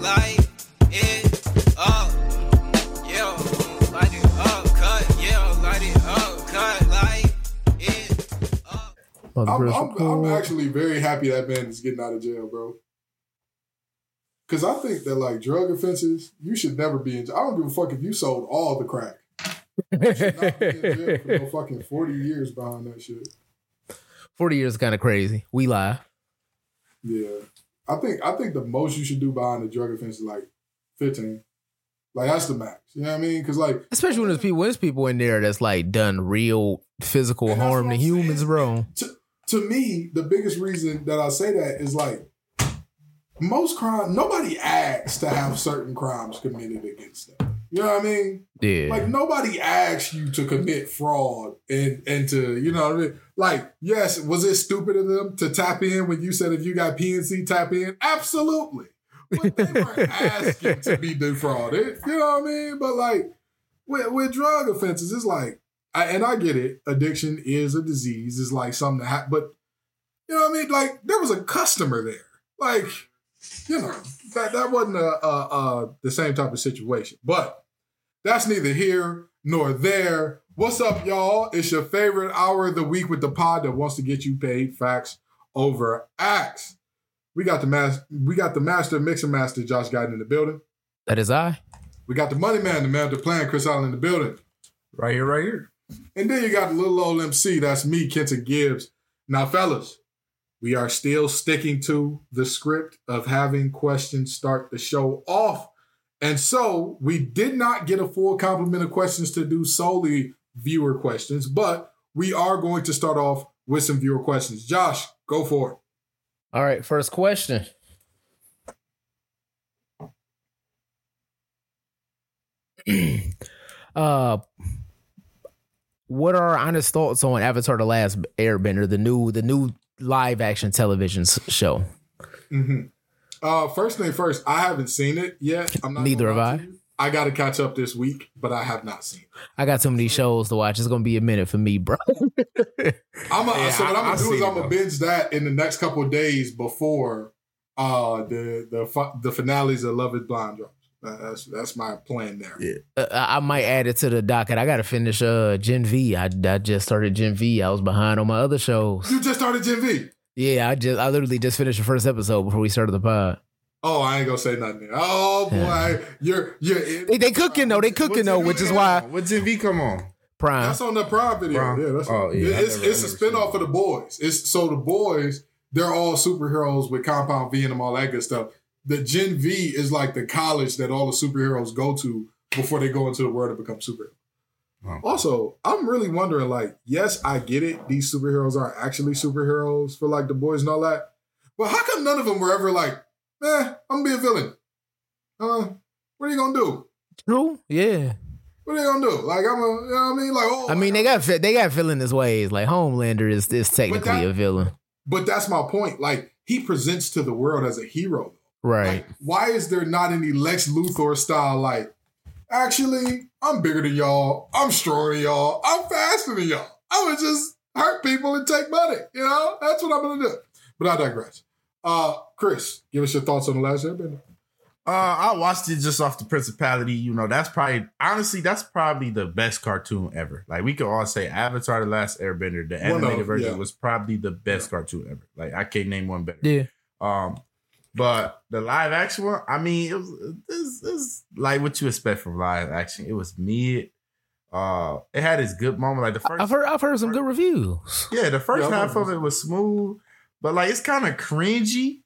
light it up. Yeah, light it up, cut. Yeah, light it up, cut. Light it up. I'm, I'm. I'm actually very happy that man is getting out of jail, bro. Because I think that like drug offenses, you should never be in jail. I don't give a fuck if you sold all the crack. You should not be in jail for no fucking 40 years behind that shit. 40 years is kind of crazy. We lie. Yeah. I think I think the most you should do behind the drug offense is like 15. Like that's the max. You know what I mean? Because like Especially when there's people, when there's people in there that's like done real physical harm to saying. humans, bro. to, to me, the biggest reason that I say that is like most crime, nobody asks to have certain crimes committed against them. You know what I mean? Yeah. Like nobody asked you to commit fraud and and to you know what I mean. Like yes, was it stupid of them to tap in when you said if you got PNC tap in? Absolutely, but they weren't asking to be defrauded. You know what I mean? But like with, with drug offenses, it's like, I, and I get it. Addiction is a disease. It's like something that happen, but you know what I mean? Like there was a customer there. Like you know that that wasn't a, a, a the same type of situation. But that's neither here nor there. What's up, y'all? It's your favorite hour of the week with the pod that wants to get you paid facts over acts. We got the mas- we got the master mixer master Josh Guyton in the building. that is I. We got the money man, the man of the plan, Chris Allen in the building. Right here, right here. And then you got the little old MC, that's me, Kenton Gibbs. Now, fellas, we are still sticking to the script of having questions start the show off. And so we did not get a full complement of questions to do solely viewer questions, but we are going to start off with some viewer questions. Josh, go for it. All right, first question. uh what are our honest thoughts on Avatar the Last Airbender, the new the new live action television show? Mhm. Uh, first thing first, I haven't seen it yet. I'm not Neither have I. I got to catch up this week, but I have not seen it. I got so many shows to watch. It's gonna be a minute for me, bro. I'm a, Yeah, so what I- I'm gonna I've do is seen I'm gonna binge that in the next couple of days before uh the the fi- the finales of Love Is Blind drops. Uh, That's that's my plan there. Yeah. Uh, I I might add it to the docket. I gotta finish uh Gen V. I, I just started Gen V. I was behind on my other shows. You just started Gen V. Yeah, I just I literally just finished the first episode before we started the pod. Oh, I ain't gonna say nothing. There. Oh boy, Yeah. you're you're. They, they cooking though. They cooking though, which is why What Gen V come on? Prime. That's on the Prime video. Prime? Yeah, that's Oh, yeah, It's, never- it's a never seen spinoff it. of the boys. It's so the boys. They're all superheroes with Compound V and them, all that good stuff. The Gen V is like the college that all the superheroes go to before they go into the world and become superheroes. Oh. Also, I'm really wondering, like, yes, I get it. These superheroes aren't actually superheroes for like the boys and all that. But how come none of them were ever like, eh, I'm gonna be a villain? Uh, what are you gonna do? True. Yeah. What are you gonna do? Like, I'm a, you know what I mean? Like, oh, I mean, they got they got villainous ways. Like Homelander is is technically that- a villain, But that's my point. Like, he presents to the world as a hero. right? Like, why is there not any Lex Luthor style? Like, actually, I'm bigger than y'all. I'm stronger than y'all. I'm faster than y'all. I'm gonna just hurt people and take money. You know, that's what I'm gonna do. But I digress. Uh, Chris, give us your thoughts on the last Airbender. Uh, I watched it just off the principality. You know, that's probably honestly, that's probably the best cartoon ever. Like we could all say, Avatar: The Last Airbender, the One of, animated version, yeah. was probably the best cartoon ever. Like I can't name one better. Yeah. Um, but the live action one, I mean, it was it's, it's like what you expect from live action. It was mid. Uh, it had its good moment. Like the first, I've heard I've heard some good reviews. yeah, the first Yeah, half of it was smooth, but like it's kind of cringy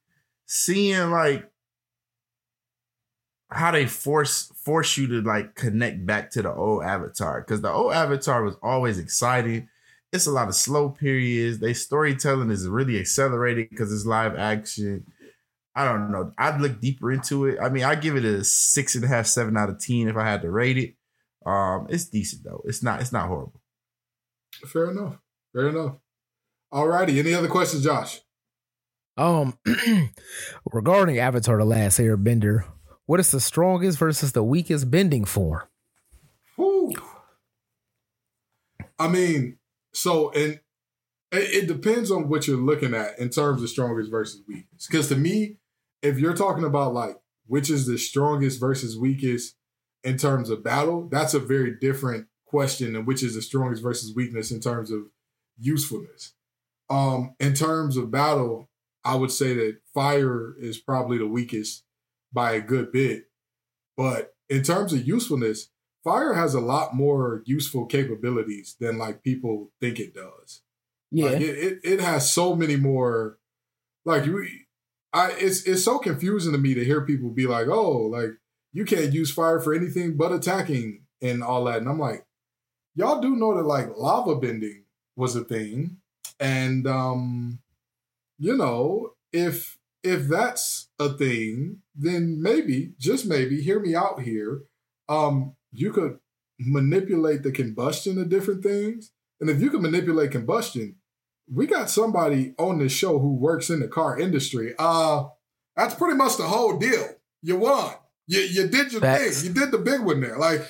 seeing like how they force force you to like connect back to the old Avatar because the old Avatar was always exciting. It's a lot of slow periods. They storytelling is really accelerated because it's live action. I don't know. I'd look deeper into it. I mean, I give it a six and a half, seven out of ten if I had to rate it. Um, it's decent though. It's not. It's not horrible. Fair enough. Fair enough. Alrighty. Any other questions, Josh? Um, regarding Avatar: The Last Airbender, what is the strongest versus the weakest bending form? Whew. I mean, so and it, it depends on what you're looking at in terms of strongest versus weakest. Because to me, if you're talking about like which is the strongest versus weakest in terms of battle, that's a very different question than which is the strongest versus weakness in terms of usefulness. Um, in terms of battle, I would say that fire is probably the weakest by a good bit. But in terms of usefulness, fire has a lot more useful capabilities than like people think it does. Yeah. Like, it, it it has so many more like you I it's it's so confusing to me to hear people be like, "Oh, like you can't use fire for anything but attacking and all that." And I'm like, y'all do know that like lava bending was a thing and um you know, if if that's a thing, then maybe, just maybe, hear me out here. Um you could manipulate the combustion of different things. And if you can manipulate combustion, we got somebody on this show who works in the car industry. Uh, that's pretty much the whole deal. You won. You you did your Facts. thing. You did the big one there. Like,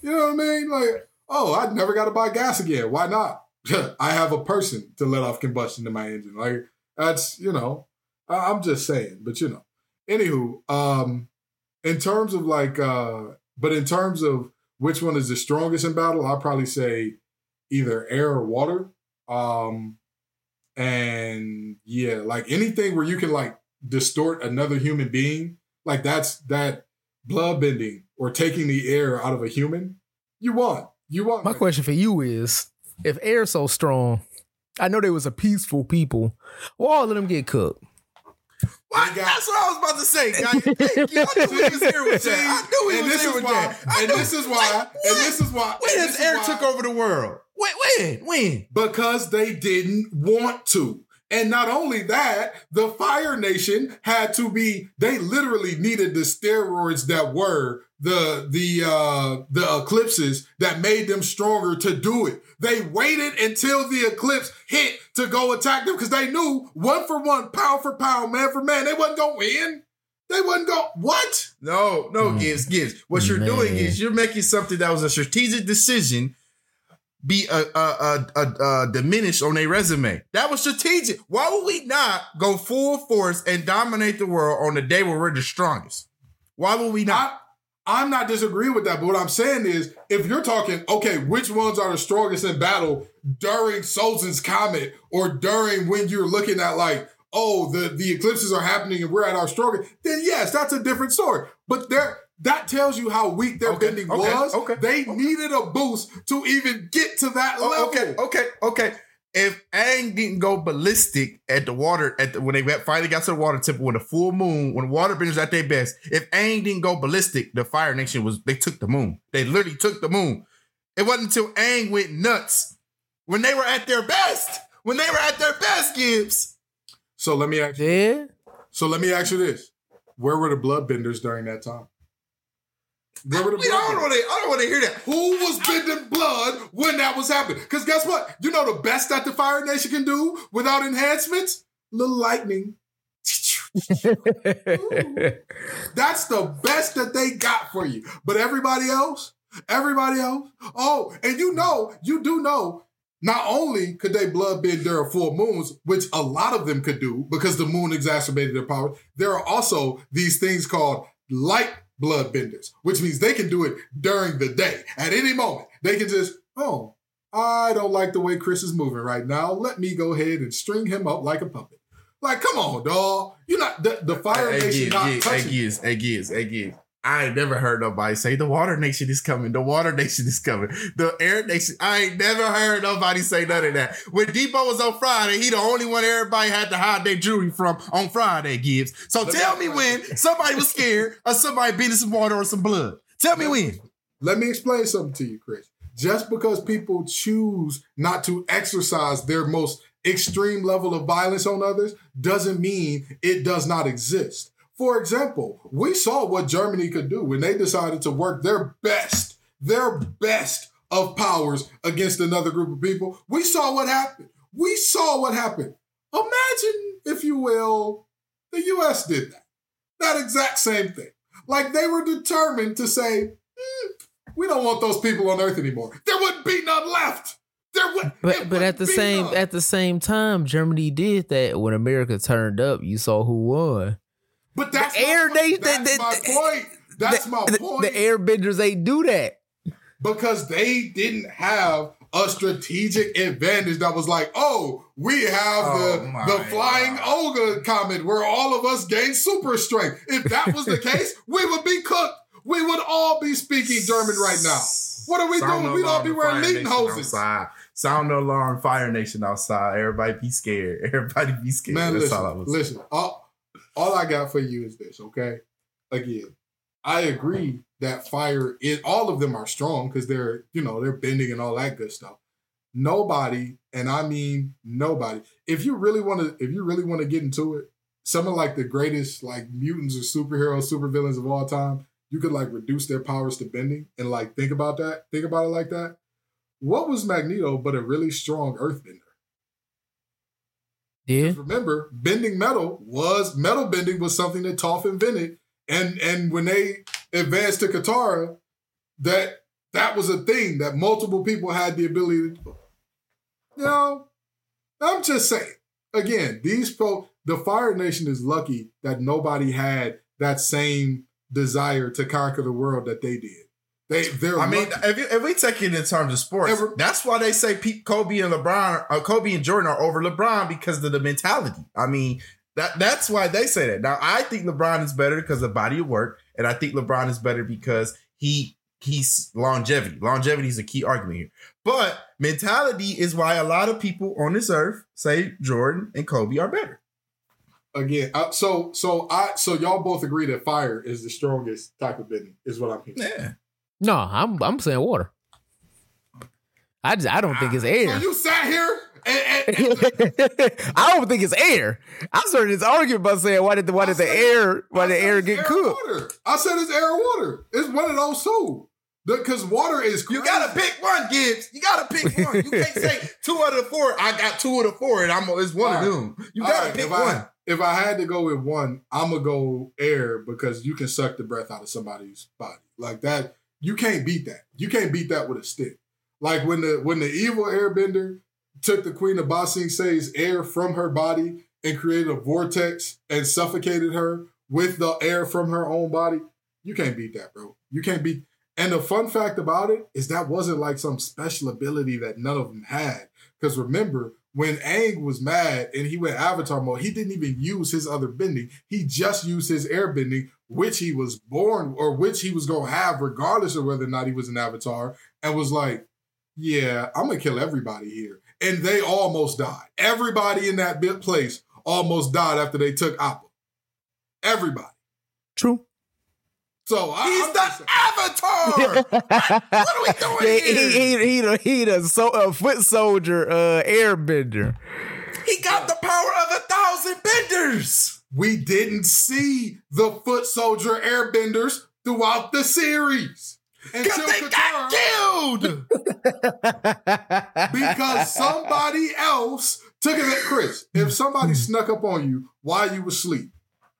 you know what I mean? Like, oh, I never got to buy gas again. Why not? I have a person to let off combustion in my engine. Like, that's you know, I, I'm just saying. But you know, anywho, um, in terms of like, uh, but in terms of which one is the strongest in battle, I'd probably say either air or water. Um, and yeah, like anything where you can like distort another human being, like that's that blood bending or taking the air out of a human. You want. You want. My question for you is if air's so strong, I know they was a peaceful people. Well, all of them get cooked. What? Got- That's what I was about to say, guys. Thank you. I knew he was here with that. I knew he and was this here is with why. that. I And knew- this is why. Like, and this is why. When and has this air why- took over the world? When? When? When? because they didn't want to. And not only that, the Fire Nation had to be, they literally needed the steroids that were the the uh the eclipses that made them stronger to do it. They waited until the eclipse hit to go attack them because they knew one for one, pound for pound, man for man, they wasn't gonna win. They wasn't go what? No, no, Mm. Gibbs, Gibbs. What you're doing is you're making something that was a strategic decision be a, a, a, a, diminished on a resume. That was strategic. Why would we not go full force and dominate the world on the day where we're the strongest? Why would we not? I, I'm not disagreeing with that, but what I'm saying is, if you're talking, okay, which ones are the strongest in battle during Sozin's comet or during when you're looking at like, oh, the the eclipses are happening and we're at our strongest, then yes, that's a different story. But there, that tells you how weak their Okay, bending okay, was. okay, they okay. needed a boost to even get to that Oh, level. okay, okay, okay. If Aang didn't go ballistic at the water at the, when they finally got to the water temple when the full moon, when water benders at their best, if Aang didn't go ballistic, the Fire Nation was they took the moon. They literally took the moon. It wasn't until Aang went nuts when they were at their best. When they were at their best, Gibbs. So let me ask you, Yeah. so let me ask you this: Where were the bloodbenders during that time? Where were the We don't want to. I don't want to hear that. Who was bending blood when that was happening? Because guess what? You know the best that the Fire Nation can do without enhancements? Little lightning. That's the best that they got for you. But everybody else, everybody else, oh, and you know, you do know, not only could they blood bend during full moons, which a lot of them could do because the moon exacerbated their power, there are also these things called light blood benders, which means they can do it during the day. At any moment, they can just, oh, I don't like the way Chris is moving right now. Let me go ahead and string him up like a puppet. Like, come on, dog. You're not the, the Fire Nation Gibbs, not Gibbs, hey, touching. Gibbs, hey, Gibbs, hey, Gibbs. I ain't never heard nobody say the water nation is coming. The water nation is coming. The air nation. I ain't never heard nobody say none of that. When Deebo was on Friday, he the only one everybody had to hide their jewelry from on Friday, Gibbs. So tell me when somebody was scared or somebody beat some water or some blood. Tell me when. Let me explain something to you, Chris. Just because people choose not to exercise their most extreme level of violence on others doesn't mean it does not exist. For example, we saw what Germany could do when they decided to work their best, their best of powers against another group of people. We saw what happened. We saw what happened. Imagine, if you will, the US did that. That exact same thing. Like they were determined to say, "Hmm, we don't want those people on Earth anymore. There wouldn't be none left. There would. But but at the same none. at the same time, Germany did that when America turned up. You saw who won. But that's air my, they- that's they- my they- point. That's the, my the- point. The airbenders ain't do that. because they didn't have a strategic advantage that was like, oh, we have Oh the the flying God. ogre comet where all of us gain super strength. If that was the case, we would be cooked. We would all be speaking German right now. What are we Sound doing? no We'd all be wearing Fire leading hoses. outside. Sound no alarm, Fire Nation outside. Everybody be scared. Everybody be scared. Man, That's listen, all I was listen. All, all I got for you is this, okay? Again, I agree that fire is all of them are strong because they're, you know, they're bending and all that good stuff. Nobody, and I mean nobody, if you really want to, if you really want to get into it, some of like the greatest like mutants or superheroes, supervillains of all time, you could like reduce their powers to bending and like think about that. Think about it like that. What was Magneto but a really strong earthbender? Yeah. remember, bending metal was metal bending was something that Toph invented, and and when they advanced to Katara, that that was a thing that multiple people had the ability to. You know, I'm just saying. Again, these folks, the Fire Nation is lucky that nobody had that same desire to conquer the world that they did. They, they're. I mean, lucky. if, you, if we take it in terms of sports, Ever- that's why they say Pete, Kobe and LeBron, uh, Kobe and Jordan are over LeBron because of the mentality. I mean, that that's why they say that. Now, I think LeBron is better because of body of work, and I think LeBron is better because he he's longevity. Longevity is a key argument here. But mentality is why a lot of people on this earth say Jordan and Kobe are better. again, uh, so so I so y'all both agree that fire is the strongest type of bending, is what I'm hearing. Yeah. No, I'm I'm saying water. I just I don't think it's ah, So air. you sat here and, and, I don't think it's air. I started this argument by saying why did the why did the air why I did said air get and cooked? Water. I said it's air and water. It's one of those two. Because water is You gotta pick one, Gibbs. You gotta pick one. You can't say two out of the four. I got two out of the four, and I'm it's one All of them. You gotta right, pick if one. I, if I had to go with one, I'm gonna go air because you can suck the breath out of somebody's body like that. You can't beat that. You can't beat that with a stick. Like when the when the evil airbender took the Queen of Ba Sing Se's air from her body and created a vortex and suffocated her with the air from her own body. You can't beat that, bro. You can't beat. And the fun fact about it is that wasn't like some special ability that none of them had. Because remember, when Aang was mad and he went Avatar mode, he didn't even use his other bending. He just used his air bending, which he was born or which he was to have, regardless of whether or not he was an Avatar, and was like, yeah, I'm to kill everybody here. And they almost died. Everybody in that place almost died after they took Appa. Everybody. True. So I, He's I'm the just Avatar. what are we doing he, here? he, he, he, he the so, a foot soldier, uh, airbender. He got the power of a thousand benders. we didn't see the foot soldier airbenders throughout the series. Because Until they got Katara, killed. because somebody else took it. Chris, if somebody snuck up on you while you were asleep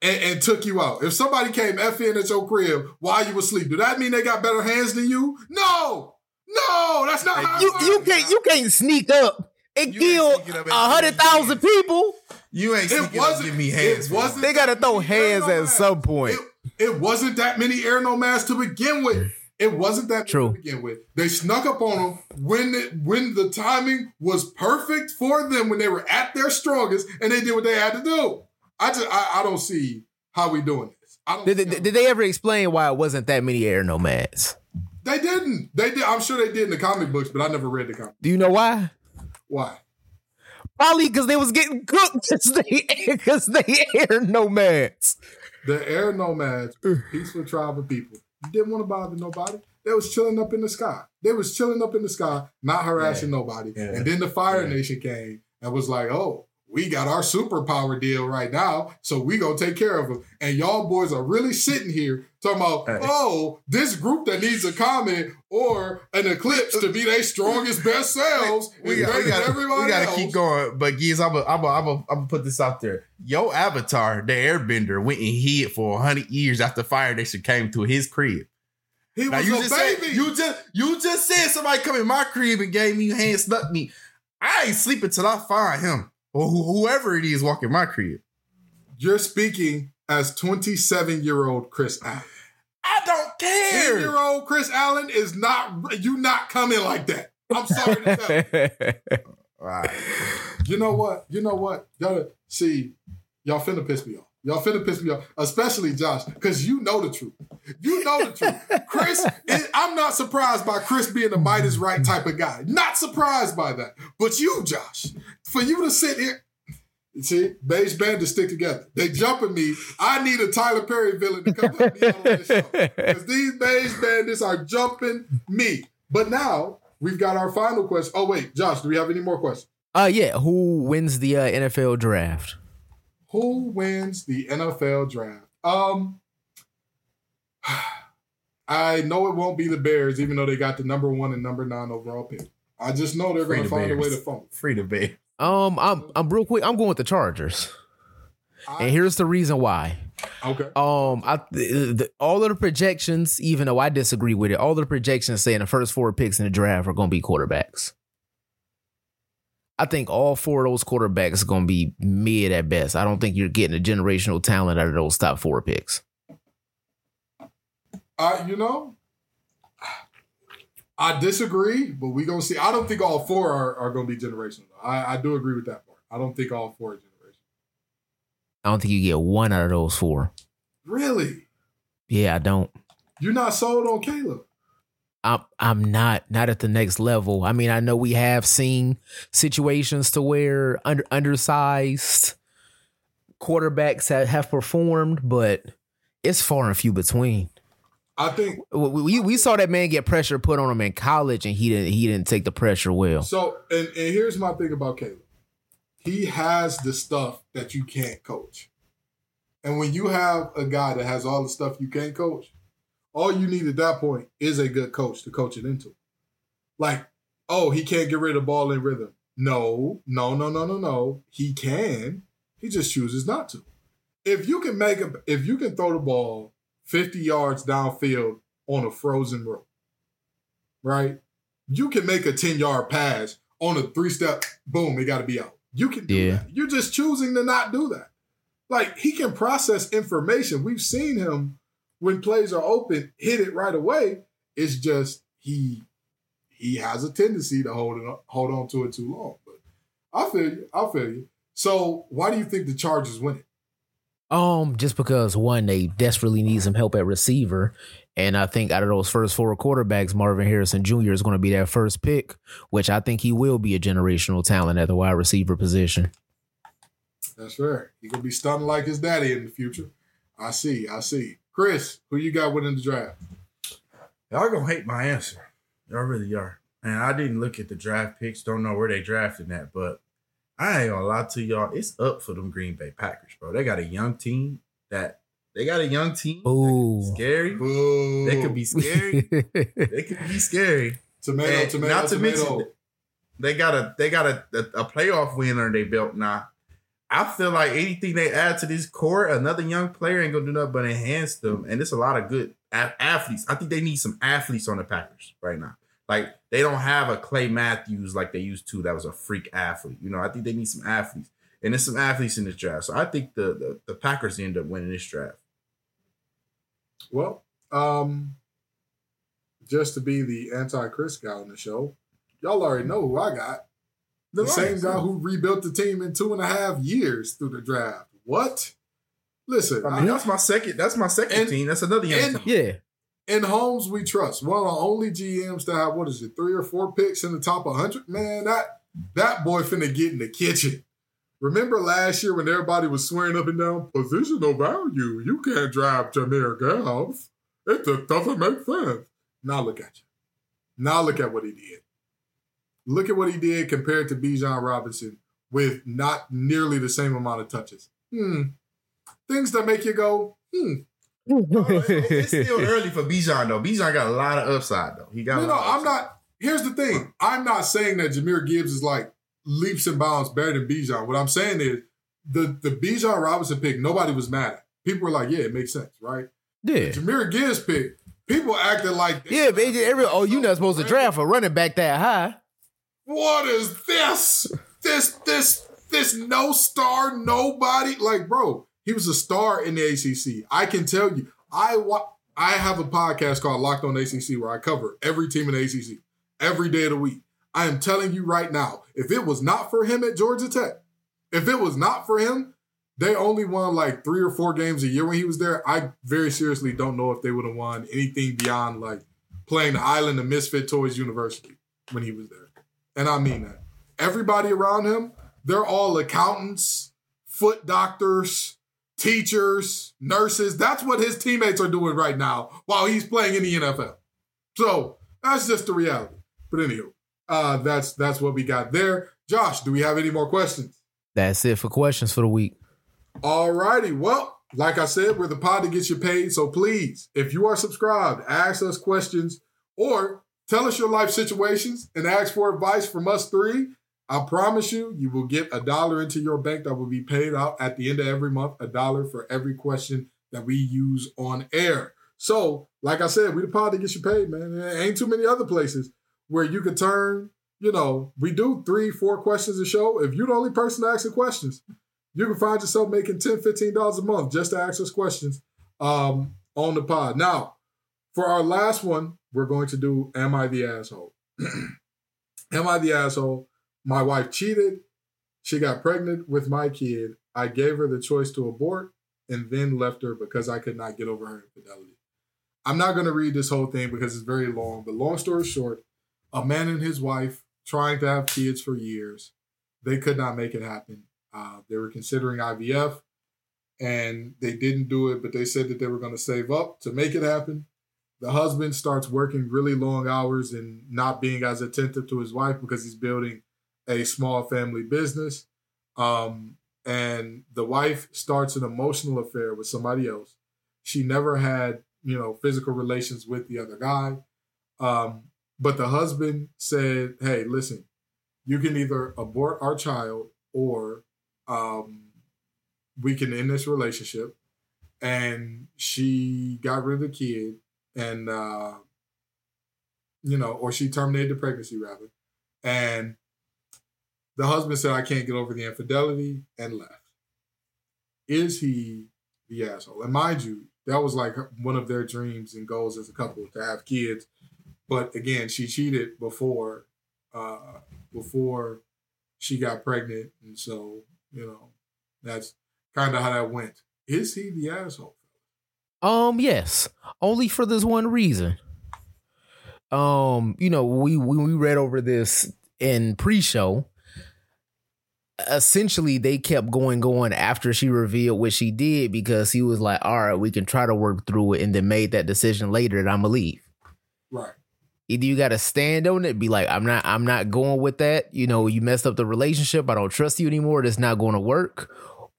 and, and took you out, if somebody came F in at your crib while you were asleep, do that mean they got better hands than you? No, no, that's not how it you you works. can't you can't sneak up and You kill ain't sneaking up and a hundred thousand people. You ain't It sneaking up wasn't. give me hands. It wasn't. They gotta throw many hands at some point. It, it wasn't that many air nomads to begin with. It wasn't that True. to begin with. They snuck up on them when it, when the timing was perfect for them when they were at their strongest, and they did what they had to do. I just I, I don't see how we doing this. I don't. Did, see did, did they ever explain why it wasn't that many air nomads? they didn't. They did. I'm sure they did in the comic books, but I never read the comic. Do you know why? Why? Probably because they was getting cooked because they because they air nomads. The air nomads, peaceful tribe of people, didn't want to bother nobody. They was chilling up in the sky. They was chilling up in the sky, not harassing nobody. Yeah. And then the Fire Yeah. Nation came and was like, "Oh, we got our superpower deal right now, so we gonna take care of them." And y'all boys are really sitting here talking about, Hey. "Oh, this group that needs a comment or an eclipse to be their strongest, best selves We got, better we than got, everybody we got to else." keep going. But Giz, I'm gonna, I'm gonna, I'm gonna, I'm gonna put this out there. Yo, Avatar, the Airbender, went and hid for hundred years after Fire Nation came to his crib. He Now was you a just baby. said, you just, you just said somebody come in my crib and gave me hand, snuck me. I ain't sleeping till I find him or who, whoever it is walking my crib. You're speaking as 27 year old Chris Allen. I don't 10 year old Chris Allen is not, you not coming like that. I'm sorry to tell you. Right. You know what? You know what? Y'all see, y'all finna piss me off. Y'all finna piss me off, especially Josh, because you know the truth. You know the truth. Chris, I'm not surprised by Chris being the is right type of guy. Not surprised by that. But you, Josh, for you to sit here, You see, beige bandits stick together. They jumping me. I need a Tyler Perry villain to come help me on this show. Because these beige bandits are jumping me. But now we've got our final question. Oh, wait, Josh, do we have any more questions? Uh, yeah. Who wins the uh, NFL draft? Who wins the NFL draft? Um, I know it won't be the Bears, even though they got the number one and number nine overall pick. I just know they're going to find a way to Bears. phone. Free to be. Um, I'm I'm real quick. I'm going with the Chargers, I- and here's the reason why. okay. Um, I the, the, all of the projections, even though I disagree with it, all of the projections saying the first four picks in the draft are going to be quarterbacks. I think all four of those quarterbacks are going to be mid at best. I don't think you're getting a generational talent out of those top four picks. I, you know, I disagree, but we're gonna see. I don't think all four are, are going to be generational. I, I do agree with that part. I don't think all four are generational. I don't think you get one out of those four. Really, Yeah, I don't. you're not sold on Caleb. I'm I'm not not at the next level. I mean, I know we have seen situations to where under undersized quarterbacks have, have performed, but it's far and few between. I think We, we we saw that man get pressure put on him in college, and he didn't he didn't take the pressure well. so. And, and here's my thing about Caleb. He has the stuff that you can't coach. And when you have a guy that has all the stuff you can't coach, all you need at that point is a good coach to coach it into. Like, oh, he can't get rid of ball in rhythm. No, no, no, no, no, no. He can. He just chooses not to. If you can make a, if you can throw the ball 50 yards downfield on a frozen rope, right? You can make a 10 yard pass on a three step, boom, it got to be out. You can do Yeah. that. You're just choosing to not do that. Like he can process information. We've seen him when plays are open, hit it right away. It's just he he has a tendency to hold it hold on to it too long. But I feel you. I feel you. So why do you think the Chargers win it? Um, just because one, they desperately need some help at receiver. And I think out of those first four quarterbacks, Marvin Harrison Jr. is going to be that first pick, which I think he will be a generational talent at the wide receiver position. That's fair. He gonna be stunning like his daddy in the future. I see. I see. Chris, who you got winning the draft? Y'all gonna hate my answer. Y'all really are. And I didn't look at the draft picks. Don't know where they drafted that, but I ain't gonna lie to y'all. It's up for them Green Bay Packers, bro. They got a young team that they got a young team. that Ooh. scary. Boo. They could be scary. they could be scary. tomato, And tomato, not to tomato. mention, they got a they got a, a, a playoff win under they belt now. I feel like anything they add to this core, another young player ain't gonna do nothing but enhance them. And it's a lot of good athletes. I think they need some athletes on the Packers right now. Like they don't have a Clay Matthews like they used to. That was a freak athlete. You know, I think they need some athletes, and there's some athletes in this draft. So I think the the, the Packers end up winning this draft. Well, um, just to be the anti-Chris guy on the show, y'all already know who I got. The, same guy who rebuilt the team in two and a half years through the draft. What? Listen, I mean, that's my second. That's my second And- team. That's another young and- team. yeah. in Holmes we trust. One of the only GMs to have what is it, three or four picks in the top 100. Man, that that boy finna get in the kitchen. Remember last year when everybody was swearing up and down positional value? You can't drive Jahmyr Gibbs. It just doesn't make sense. Now look at you. Now look at what he did. Look at what he did compared to Bijan Robinson with not nearly the same amount of touches. Hmm. Things that make you go, hmm. it's still early for Bijan though. Bijan got a lot of upside though. He got. No, no, I'm not. Here's the thing. I'm not saying that Jahmyr Gibbs is like leaps and bounds better than Bijan. What I'm saying is the the Bijan Robinson pick, nobody was mad at. People were like, yeah, it makes sense, right? Yeah. Jahmyr Gibbs pick, people acted like Yeah, but every, oh, you're not supposed to draft a running back that high. What is this? This this this no star nobody like, bro. He was a star in the ACC. I can tell you, I wa- I have a podcast called Locked On ACC where I cover every team in the ACC every day of the week. I am telling you right now, if it was not for him at Georgia Tech, if it was not for him, they only won like three or four games a year when he was there. I very seriously don't know if they would have won anything beyond like playing the island of Misfit Toys University when he was there. And I mean that. Everybody around him, they're all accountants, foot doctors, teachers, nurses. That's what his teammates are doing right now while he's playing in the NFL. So that's just the reality. But anywho, uh, that's that's what we got there. Josh, do we have any more questions? That's it for questions for the week. All righty. Well, like I said, we're the pod that gets you paid. So please, if you are subscribed, ask us questions or tell us your life situations and ask for advice from us three. I promise you, you will get a dollar into your bank that will be paid out at the end of every month, a dollar for every question that we use on air. So, like I said, we the pod that gets you paid, man. There ain't too many other places where you could turn, you know, we do three, four questions a show. If you're the only person asking questions, you can find yourself making $10, $15 a month just to ask us questions um, on the pod. Now, for our last one, we're going to do Am I the Asshole? Am I the Asshole? My wife cheated. She got pregnant with my kid. I gave her the choice to abort and then left her because I could not get over her infidelity. I'm not going to read this whole thing because it's very long, but long story short, a man and his wife trying to have kids for years, they could not make it happen. Uh, they were considering IVF and they didn't do it, but they said that they were going to save up to make it happen. The husband starts working really long hours and not being as attentive to his wife because he's building a small family business. Um, and the wife starts an emotional affair with somebody else. She never had, you know, physical relations with the other guy. Um, but the husband said, Hey, listen, you can either abort our child or um, we can end this relationship. And she got rid of the kid and, uh, you know, or she terminated the pregnancy rather. And the husband said, I can't get over the infidelity and left. Is he the asshole? And mind you, that was like one of their dreams and goals as a couple to have kids. But again, she cheated before uh before she got pregnant. And so, you know, that's kind of how that went. Is he the asshole? Um, yes, only for this one reason. Um, you know, we we, we read over this in pre-show. Essentially, they kept going, going after she revealed what she did because he was like, "All right, we can try to work through it," and then made that decision later that I'm gonna leave. Right. Either you got to stand on it, be like, "I'm not, I'm not going with that." You know, you messed up the relationship. I don't trust you anymore. That's not going to work.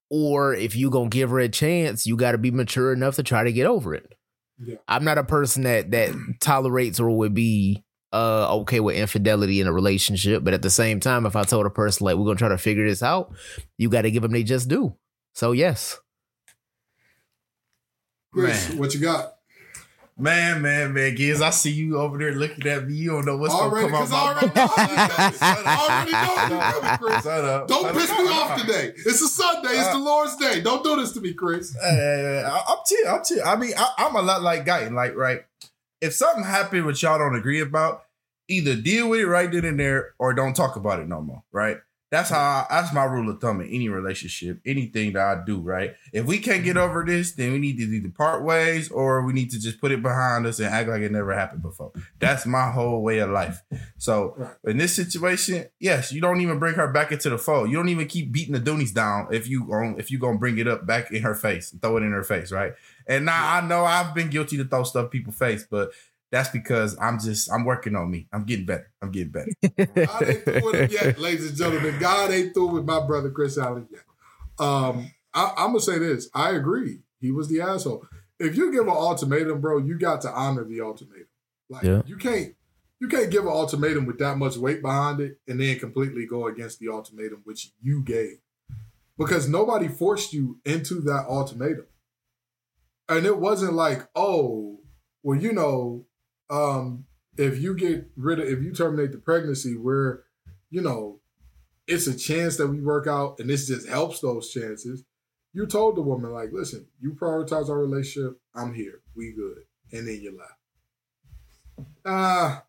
Or if you gonna give her a chance, you got to be mature enough to try to get over it. Yeah. I'm not a person that that tolerates or would be uh okay with infidelity in a relationship, but at the same time, if I told a person like we're gonna try to figure this out, you got to give them they just do. So yes, Chris, Man. what you got? Man, man, man, Giz, I see you over there looking at me. You don't know what's Already, gonna come out my I already know. Already know Chris. Shut up. Don't Shut piss up. me off today. It's a Sunday. It's the Uh, Lord's Day. Don't do this to me, Chris. I- I'm chill. I'm chill. I mean, I, I'm a lot like Guyton. Like, right, if something happened which y'all don't agree about, either deal with it right then and there, or don't talk about it no more. Right. That's how. I, that's my rule of thumb in any relationship, anything that I do. Right. If we can't get mm-hmm. over this, then we need to either part ways, or we need to just put it behind us and act like it never happened before. That's my whole way of life. So in this situation, yes, you don't even bring her back into the fold. You don't even keep beating the Doonies down if you on if you gonna bring it up back in her face and throw it in her face, right? And now I know I've been guilty to throw stuff in people's face, but that's because I'm just I'm working on me. I'm getting better. I'm getting better. God ain't through with it yet, ladies and gentlemen. God ain't through with my brother Chris Allen yet. Um, I, I'm gonna say this. I agree. He was the asshole. If you give an ultimatum, bro, you got to honor the ultimatum. Like Yeah. you can't you can't give an ultimatum with that much weight behind it and then completely go against the ultimatum which you gave. Because nobody forced you into that ultimatum. And it wasn't like, oh, well, you know, um, if you get rid of if you terminate the pregnancy where you know it's a chance that we work out and this just helps those chances You told the woman, like, listen, you prioritize our relationship, I'm here. We good. And then you left. Ah,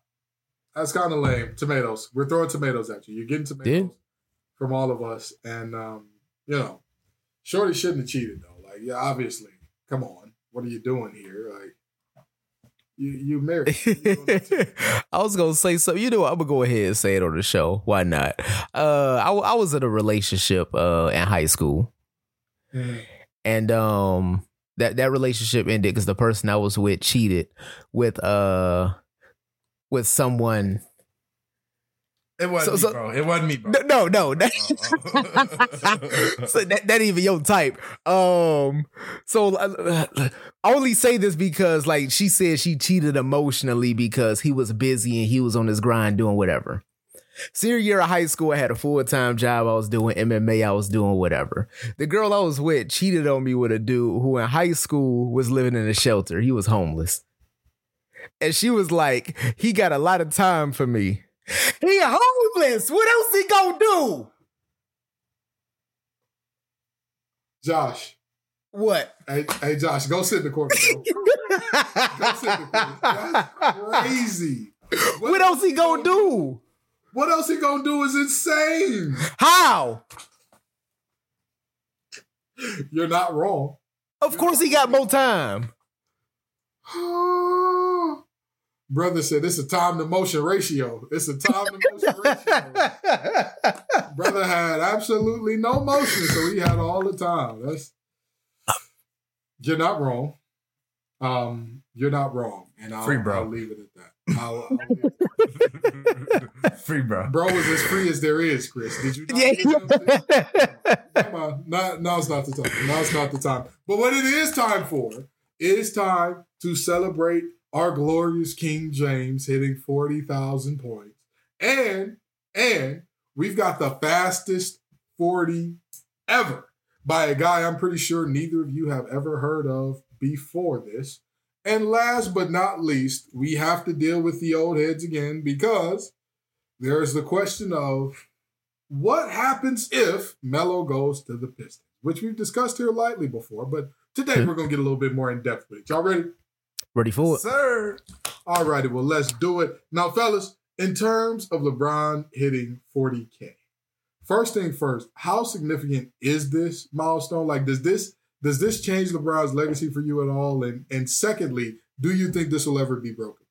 that's kind of lame. Tomatoes. We're throwing tomatoes at you. You're getting tomatoes Did? from all of us. And um, you know, Shorty shouldn't have cheated though. Like, yeah, obviously. Come on. What are you doing here? Like you you married. You doing that too. I was gonna say something. You know, what? I'm gonna go ahead and say it on the show. Why not? Uh, I, I was in a relationship uh in high school, Mm. and um that that relationship ended because the person I was with cheated with uh with someone. It wasn't So- me, bro. It wasn't me, bro. No, no, Oh, oh. so that that even your type. Um, so uh, I only say this because like she said she cheated emotionally because he was busy and he was on his grind doing whatever. Senior year of high school, I had a full time job. I was doing MMA. I was doing whatever. The girl I was with cheated on me with a dude who in high school was living in a shelter. He was homeless. And she was like, he got a lot of time for me. He homeless. What else he gonna do? Josh. What? Hey, hey Josh, go sit in the corner. Go sit in the corner. That's crazy. what else he gonna do? What else he gonna do is insane. How? You're not wrong. Of course he got more time. Brother said it's a time to motion ratio. It's a time to motion ratio. Brother had absolutely no motion, so he had all the time. That's you're not wrong. Um, you're not wrong, and I'll, Free, bro. I'll leave it at that. I'll, I'll it. Free, bro. Bro is as free as there is, Chris. Did you not Yeah. get? Come on. Now, now's not the time. Now's not the time. But what it is time for, it is time to celebrate our glorious King James hitting 40,000 points. And, and we've got the fastest 40 ever by a guy I'm pretty sure neither of you have ever heard of before this. And last but not least, we have to deal with the old heads again because there's the question of what happens if Melo goes to the Pistons, which we've discussed here lightly before, but today hmm. we're going to get a little bit more in depth with it. Y'all ready? Ready for it? Sir. All righty, well, let's do it. Now, fellas, in terms of LeBron hitting 40K, first thing first, how significant is this milestone? Like, does this does this change LeBron's legacy for you at all? And and secondly, do you think this will ever be broken?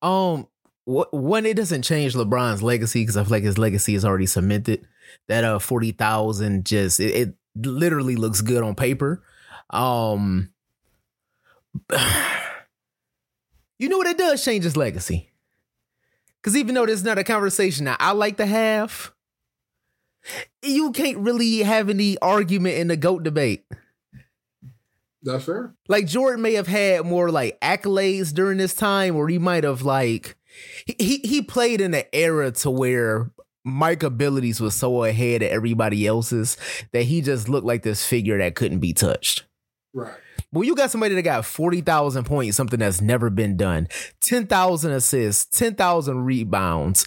Um, wh- one, it doesn't change LeBron's legacy because I feel like his legacy is already cemented. That uh forty thousand just it, it literally looks good on paper. Um, you know what it does change his legacy. Because even though this is not a conversation that I like to have, you can't really have any argument in the goat debate. That's fair. like Jordan may have had more like accolades during this time, or he might have like he he, he played in an era to where Mike abilities was so ahead of everybody else's that he just looked like this figure that couldn't be touched. Right. Well, you got somebody that got 40,000 points, something that's never been done, 10,000 assists, 10,000 rebounds,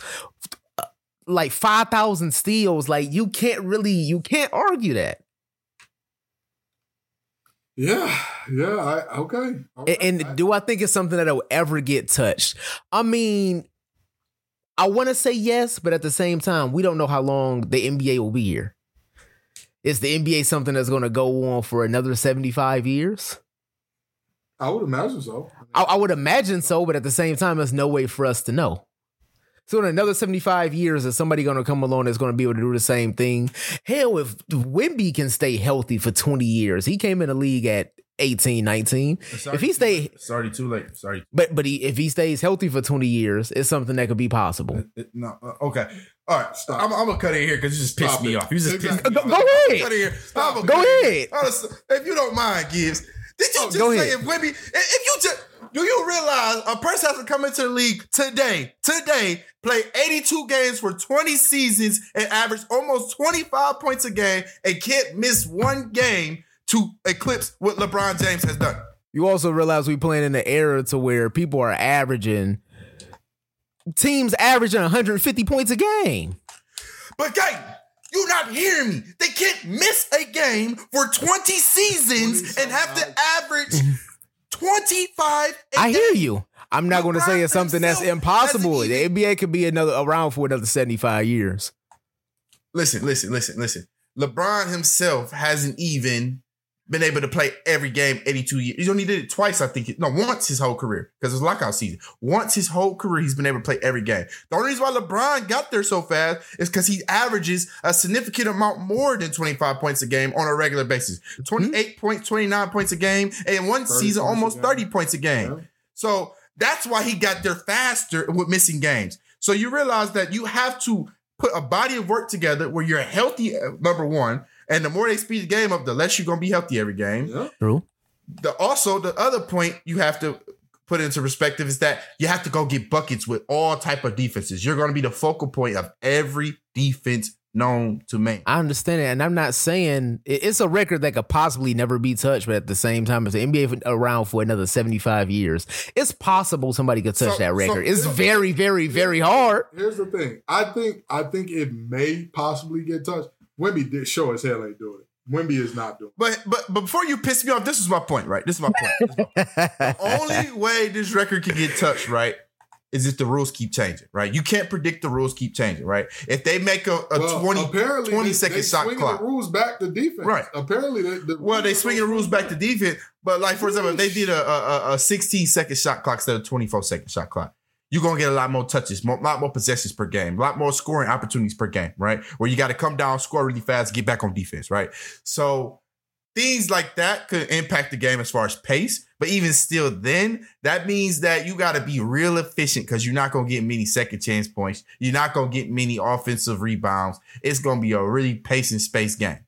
uh, like 5,000 steals. Like, you can't really, you can't argue that. Yeah. Yeah. I, okay. And, and I- do I think it's something that'll ever get touched? I mean, I want to say yes, but at the same time, we don't know how long the NBA will be here. Is the NBA something that's going to go on for another 75 years? I would imagine so. I, I would imagine so, but at the same time, there's no way for us to know. So in another 75 years, is somebody going to come along that's going to be able to do the same thing? Hell, if Wemby can stay healthy for 20 years, he came in the league at 18, 19. If he stay, Sorry, too late. Sorry. but but he, if he stays healthy for 20 years, it's something that could be possible. It- it- no. uh, okay. All right. Stop. I'm, I'm gonna cut it here because you just pissed Stop me it. off. You just pissed Exactly. me Go- off. go ahead. Cut it here. Stop I'm it. gonna Go cut it here. ahead. Honestly, if you don't mind, Gibbs, did you Oh, just go say ahead. if Wemby, if if you just do you realize a person has to come into the league today, today, play 82 games for 20 seasons and average almost 25 points a game and can't miss one game to eclipse what LeBron James has done. You also realize we playing in an era to where people are averaging teams averaging 150 points a game. But gang, You're not hearing me. They can't miss a game for 20 seasons and have to average mm-hmm. 25. a I hear you. I'm not going to say it's something that's impossible. The NBA could be another around for another 75 years. Listen, listen, listen, listen. LeBron himself hasn't even been able to play every game 82 years. He only did it twice, I think. No, once his whole career because it was lockout season. Once his whole career, he's been able to play every game. The only reason why LeBron got there so fast is because he averages a significant amount more than 25 points a game on a regular basis. 28 points, 29 points a game, and one season almost 30 points a game. Yeah. So that's why he got there faster with missing games. So you realize that you have to put a body of work together where you're healthy, uh, number one. And the more they speed the game up, the less you're going to be healthy every game. Yeah. True. The also the other point you have to put into perspective is that you have to go get buckets with all type of defenses. You're going to be the focal point of every defense known to man. I understand it, and I'm not saying it's a record that could possibly never be touched, but at the same time, if the NBA around for another 75 years, it's possible somebody could touch So- that record. so- it's very, very, very hard. Here's the thing. I think I think it may possibly get touched. Wemby did show as hell ain't doing it. Wemby is not doing it. But but but before you piss me off, this is my point, right? This is my point. This is my point. only way this record can get touched, right, is if the rules keep changing, right? You can't predict the rules keep changing, right? If they make a, a Well, 20, apparently 20 they, second they shot swinging clock. the rules back to defense. Right. Apparently, they, the well, they rules swinging the rules back to defense, but like for example, if they did a, a, a 16 second shot clock instead of 24 second shot clock, you're gonna get a lot more touches, a lot more possessions per game, a lot more scoring opportunities per game, right? Where you got to come down, score really fast, get back on defense, right? So things like that could impact the game as far as pace. But even still, then that means that you got to be real efficient because you're not gonna get many second chance points. You're not gonna get many offensive rebounds. It's gonna be a really pace and space game.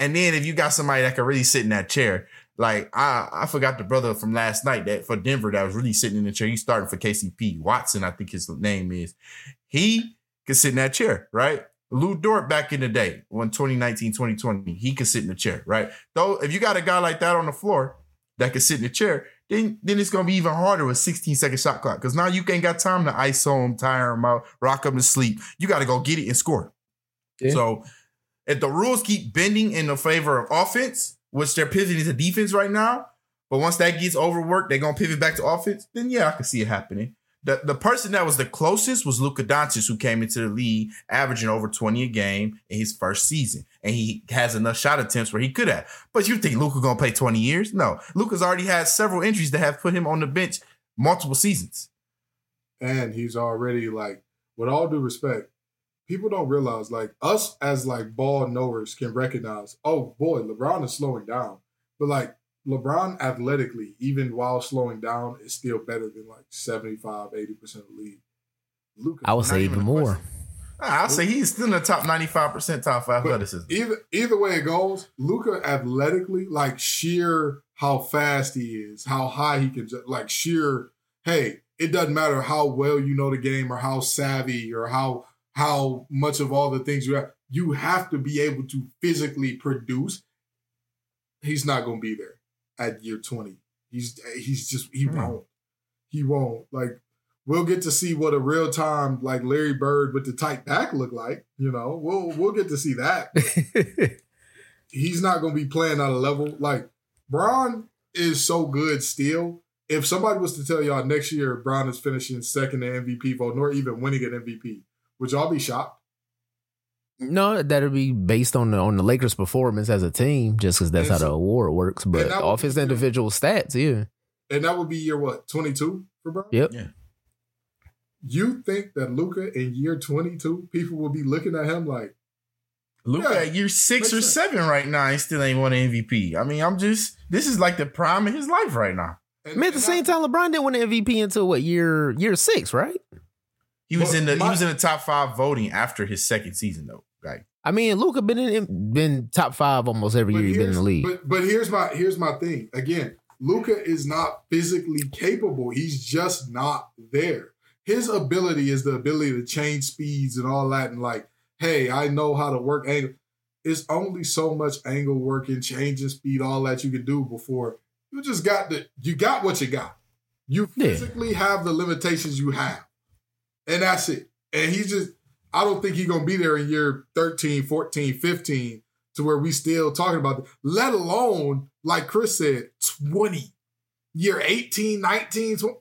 And then if you got somebody that can really sit in that chair, like I, I forgot the brother from last night that for Denver that was really sitting in the chair. He's starting for KCP. Watson, I think his name is. He could sit in that chair, right? Lu Dort back in the day, when 2019, 2020, he could sit in the chair, right? Though if you got a guy like that on the floor that could sit in the chair, then then it's gonna be even harder with 16 second shot clock. Because now you ain't got time to ISO him, tire him out, rock him to sleep. You gotta go get it and score. Yeah. So if the rules keep bending in the favor of offense, which they're pivoting to defense right now, but once that gets overworked, they're gonna pivot back to offense, then yeah, I can see it happening. The, the person that was the closest was Luka Doncic, who came into the league averaging over 20 a game in his first season. And he has enough shot attempts where he could have. But you think Luka gonna play 20 years? No. Luka's already had several injuries that have put him on the bench multiple seasons. and he's already like, with all due respect, people don't realize like us as like ball knowers can recognize, oh boy, LeBron is slowing down, but like LeBron athletically, even while slowing down, is still better than like 75, 80 percent of the league. Luka, I would say even even more. I'll say he's still in the top 95 percentile for athleticism. either either way it goes, Luka athletically, like sheer how fast he is, how high he can, ju- like sheer. Hey, it doesn't matter how well you know the game or how savvy or how how much of all the things you have. You have to be able to physically produce. He's not going to be there at year twenty. He's he's just he Hmm. won't. He won't. Like we'll get to see what a real time like Larry Bird with the tight back look like. You know, we'll we'll get to see that he's not going to be playing at a level like Bron is so good still. If somebody was to tell y'all next year Bron is finishing second in MVP vote, nor even winning an MVP, would y'all be shocked? no, that'll be based on the on the Lakers' performance as a team, just because that's And how the award works. But off his good. individual stats, yeah. And that would be year what, 22 for Bron? Yep. Yeah. You think that Luka in year 22, people will be looking at him like, Luka Yeah, at year six or sense. seven right now, he still ain't won an MVP. I mean, I'm just this is like the prime of his life right now. and, I mean, at the same I- time, LeBron didn't win the MVP until what year? Year six, right? He was Well, in the my- he was in the top five voting after his second season though. Like I mean, Luka been in been top five almost every year he's been in the league. But, but here's my here's my thing. Again, Luka is not physically capable. He's just not there. His ability is the ability to change speeds and all that, and like, hey, I know how to work angle. It's only so much angle working, changing speed, all that you can do before you just got the you got what you got. You Yeah. physically have the limitations you have, and that's it. And he just, I don't think he's gonna be there in year 13, 14, 15 to where we still talking about it, let alone, like Chris said, 20. Year 18, 19, 20.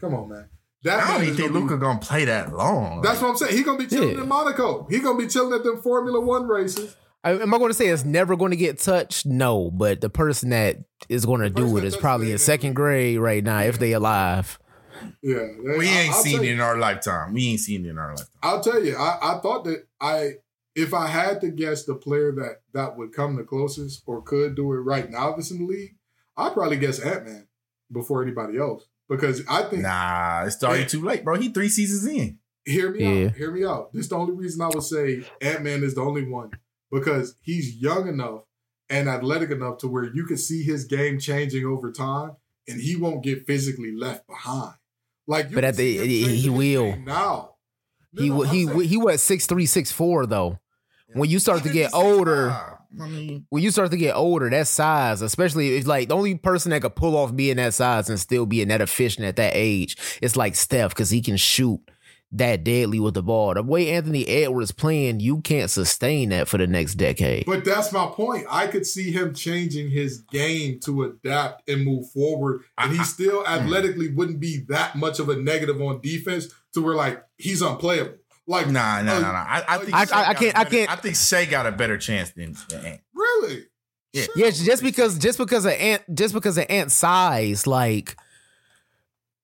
Come on, man. That I don't even think gonna be- Luka gonna play that long. That's what I'm saying. He's gonna be chilling Yeah. in Monaco. He's gonna be chilling at them Formula One races. I, am I going to say it's never going to get touched? No, but the person that is going to person do it that is touched probably in second grade right now if they alive. Yeah, we ain't I'll seen it in our lifetime. We ain't seen it in our lifetime. I'll tell you, I, I thought that I, if I had to guess the player that that would come the closest or could do it right now that's in the league, I'd probably guess Ant Man before anybody else because I think. Nah, it's already too late, bro. He three seasons in. Hear me Yeah. out. Hear me out. This is the only reason I would say Ant Man is the only one because he's young enough and athletic enough to where you can see his game changing over time, and he won't get physically left behind. Like, you But at the- see he- he will. now. No, He no, he saying- he was six three six four though. When you start to get older. I mean, when you start to get older, that size, especially if like the only person that could pull off being that size and still being that efficient at that age, it's like Steph because he can shoot that deadly with the ball. The way Anthony Edwards playing, you can't sustain that for the next decade. But that's my point. I could see him changing his game to adapt and move forward, and he still athletically wouldn't be that much of a negative on defense to where like he's unplayable. Like nah, nah, uh, nah, nah. I, I think I- I- I can't- I can't- I think Shea got a better chance than. than Ant. really? Yeah. Shit. Yeah, just because just because of ant just because of ant size, like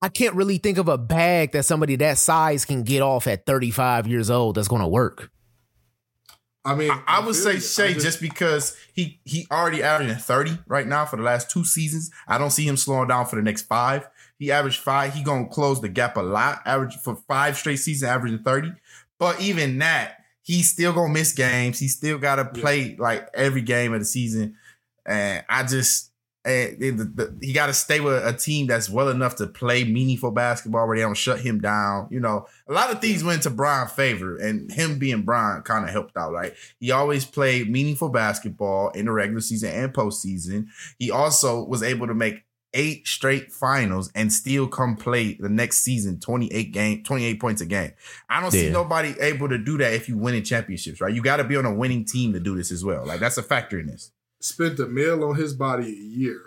I can't really think of a bag that somebody that size can get off at 35 years old that's gonna work. I mean, I, I would say you. Shea I just, because he he already averaging 30 right now for the last two seasons. I don't see him slowing down for the next five. He averaged five. He gonna close the gap a lot. Average for five straight seasons, averaging 30. But even that, he's still gonna miss games. He still gotta play like every game of the season. And I just and the, the, he got to stay with a team that's well enough to play meaningful basketball where they don't shut him down. You know, a lot of things went to Brian's favor, and him being Brian kind of helped out. Right, he always played meaningful basketball in the regular season and postseason. He also was able to make eight straight finals and still come play the next season 28 game 28 points a game i don't see nobody able to do that if you win in championships right you got to be on a winning team to do this as well like that's a factor in this spent a meal on his body a year.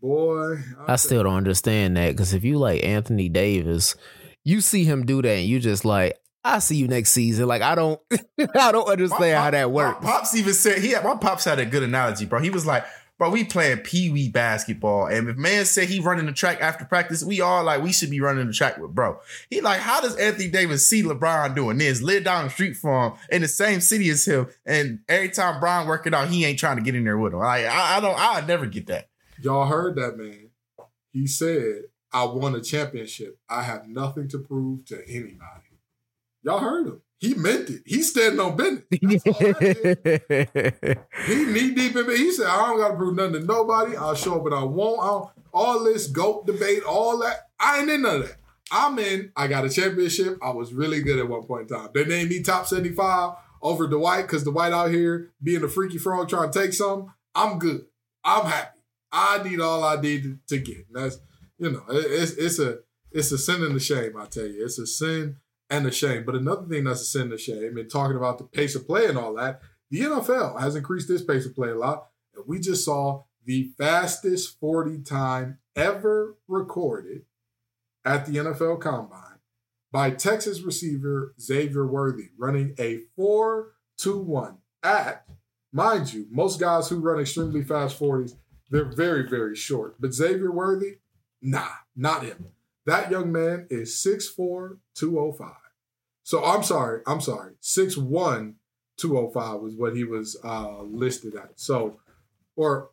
Boy, I still don't understand that because if you like Anthony Davis, you see him do that and you just like, I see you next season. Like I don't I don't understand My how that works. My pops even said he had my pops had a good analogy, bro. He was like, bro, we playing pee wee basketball, and if man said he running the track after practice, we all like we should be running the track with bro. He like, how does Anthony Davis see LeBron doing this? Live down the street from him in the same city as him, and every time Brian working out, he ain't trying to get in there with him. Like I, I don't, I never get that. Y'all heard that man. He said, I won a championship. I have nothing to prove to anybody. Y'all heard him. He meant it. He's standing on business. That's all that is. He knee deep in it. He said, I don't gotta prove nothing to nobody. I'll show up, but I won't. I don't, all this GOAT debate, all that. I ain't in none of that. I'm in. I got a championship. I was really good at one point in time. They named me top 75 over Dwight because Dwight out here being a freaky frog trying to take something. I'm good. I'm happy. I need all I need to, to get. And that's you know, it- it's it's a it's a sin and a shame, I tell you. It's a sin and a shame. But another thing that's a sin and a shame, and talking about the pace of play and all that, the NFL has increased its pace of play a lot. And we just saw the fastest 40 time ever recorded at the NFL Combine by Texas receiver Xavier Worthy, running a 4 2 1 at, mind you, most guys who run extremely fast 40s, they're very, very short. But Xavier Worthy, nah, not him. That young man is 6'4, 205. So I'm sorry, I'm sorry, 6'1, 205 was what he was uh, listed at. So, or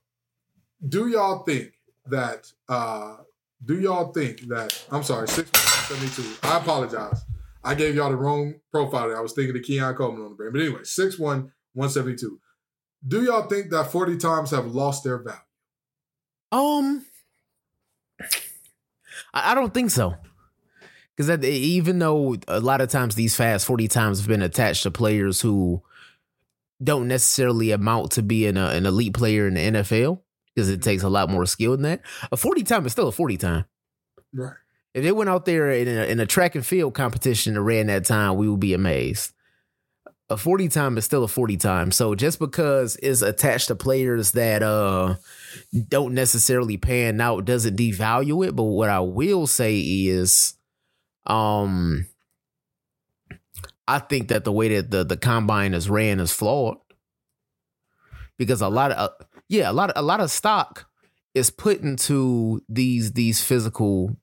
do y'all think that, uh, do y'all think that, I'm sorry, 6'1, I apologize. I gave y'all the wrong profile. I was thinking of Keon Coleman on the brain. But anyway, 6'1, 172. Do y'all think that 40 times have lost their value? Um, I I don't think so. Because even though a lot of times these fast 40 times have been attached to players who don't necessarily amount to being a, an elite player in the NFL, because it takes a lot more skill than that, a 40 time is still a 40 time. Right. If they went out there in a, in a track and field competition and ran that time, we would be amazed. a 40 time is still a 40 time. So just because it's attached to players that uh don't necessarily pan out doesn't devalue it. But what I will say is um I think that the way that the, the combine is ran is flawed. Because a lot of uh, yeah, a lot of a lot of stock is put into these these physical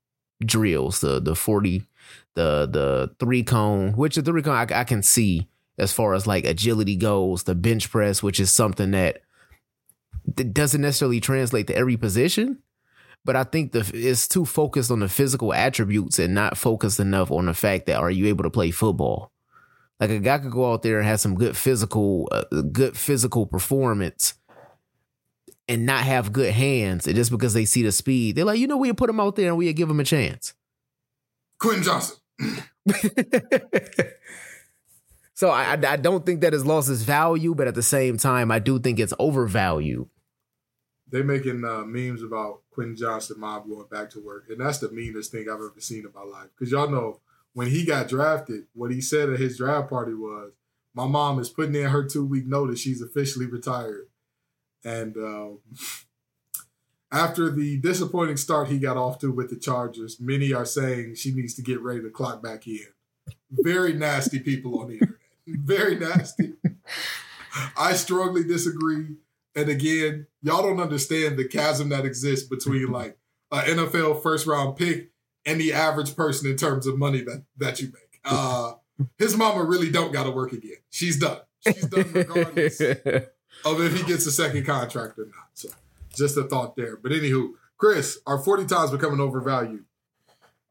drills, the the 40, the the three cone, which the three cone I, I can see as far as like agility goes, the bench press, which is something that, that doesn't necessarily translate to every position. But I think the it's too focused on the physical attributes and not focused enough on the fact that are you able to play football? Like a guy could go out there and have some good physical, uh, good physical performance, and not have good hands. And just because they see the speed, they're like, you know, we put him out there and we give him a chance. Quentin Johnston. so I, I don't think that has lost its value, but at the same time, I do think it's overvalued. They making uh, memes about Quentin Johnston mom going back to work, and that's the meanest thing I've ever seen in my life. Because y'all know when he got drafted, what he said at his draft party was, "My mom is putting in her two week notice. She's officially retired." And um, after the disappointing start he got off to with the Chargers, many are saying she needs to get ready to clock back in. Very nasty people on the internet. Very nasty. I strongly disagree. And again, y'all don't understand the chasm that exists between like an NFL first round pick and the average person in terms of money that that you make. Uh, his mama really don't got to work again. She's done. She's done regardless of if he gets a second contract or not. So just a thought there. But anywho, Chris, are 40 times becoming overvalued?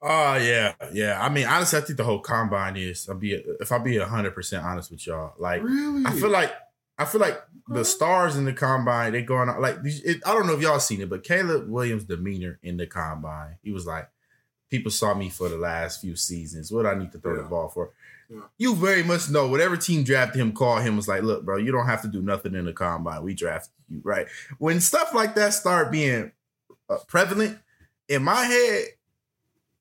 Oh yeah, yeah. I mean, honestly, I think the whole combine is. I'll be if I be hundred percent honest with y'all. Like, Really? I feel like I feel like the stars in the combine they're going out like it, I don't know if y'all seen it, but Caleb Williams' demeanor in the combine, he was like, "People saw me for the last few seasons. What I need to throw the ball for." Yeah. You very much know whatever team drafted him, called him was like, "Look, bro, you don't have to do nothing in the combine. We drafted you, right?" When stuff like that start being uh, prevalent in my head,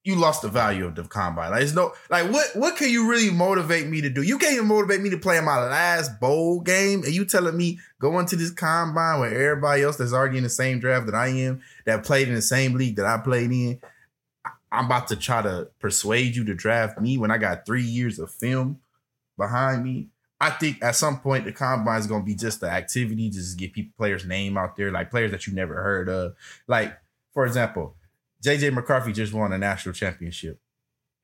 you lost the value of the combine. Like, it's no, like, what, what can you really motivate me to do? You can't even motivate me to play in my last bowl game, and you telling me go into this combine with everybody else that's already in the same draft that I am, that played in the same league that I played in. I'm about to try to persuade you to draft me when I got three years of film behind me. I think at some point the combine is going to be just the activity, just get people players' name out there, like players that you never heard of. Like, for example, JJ McCarthy just won a national championship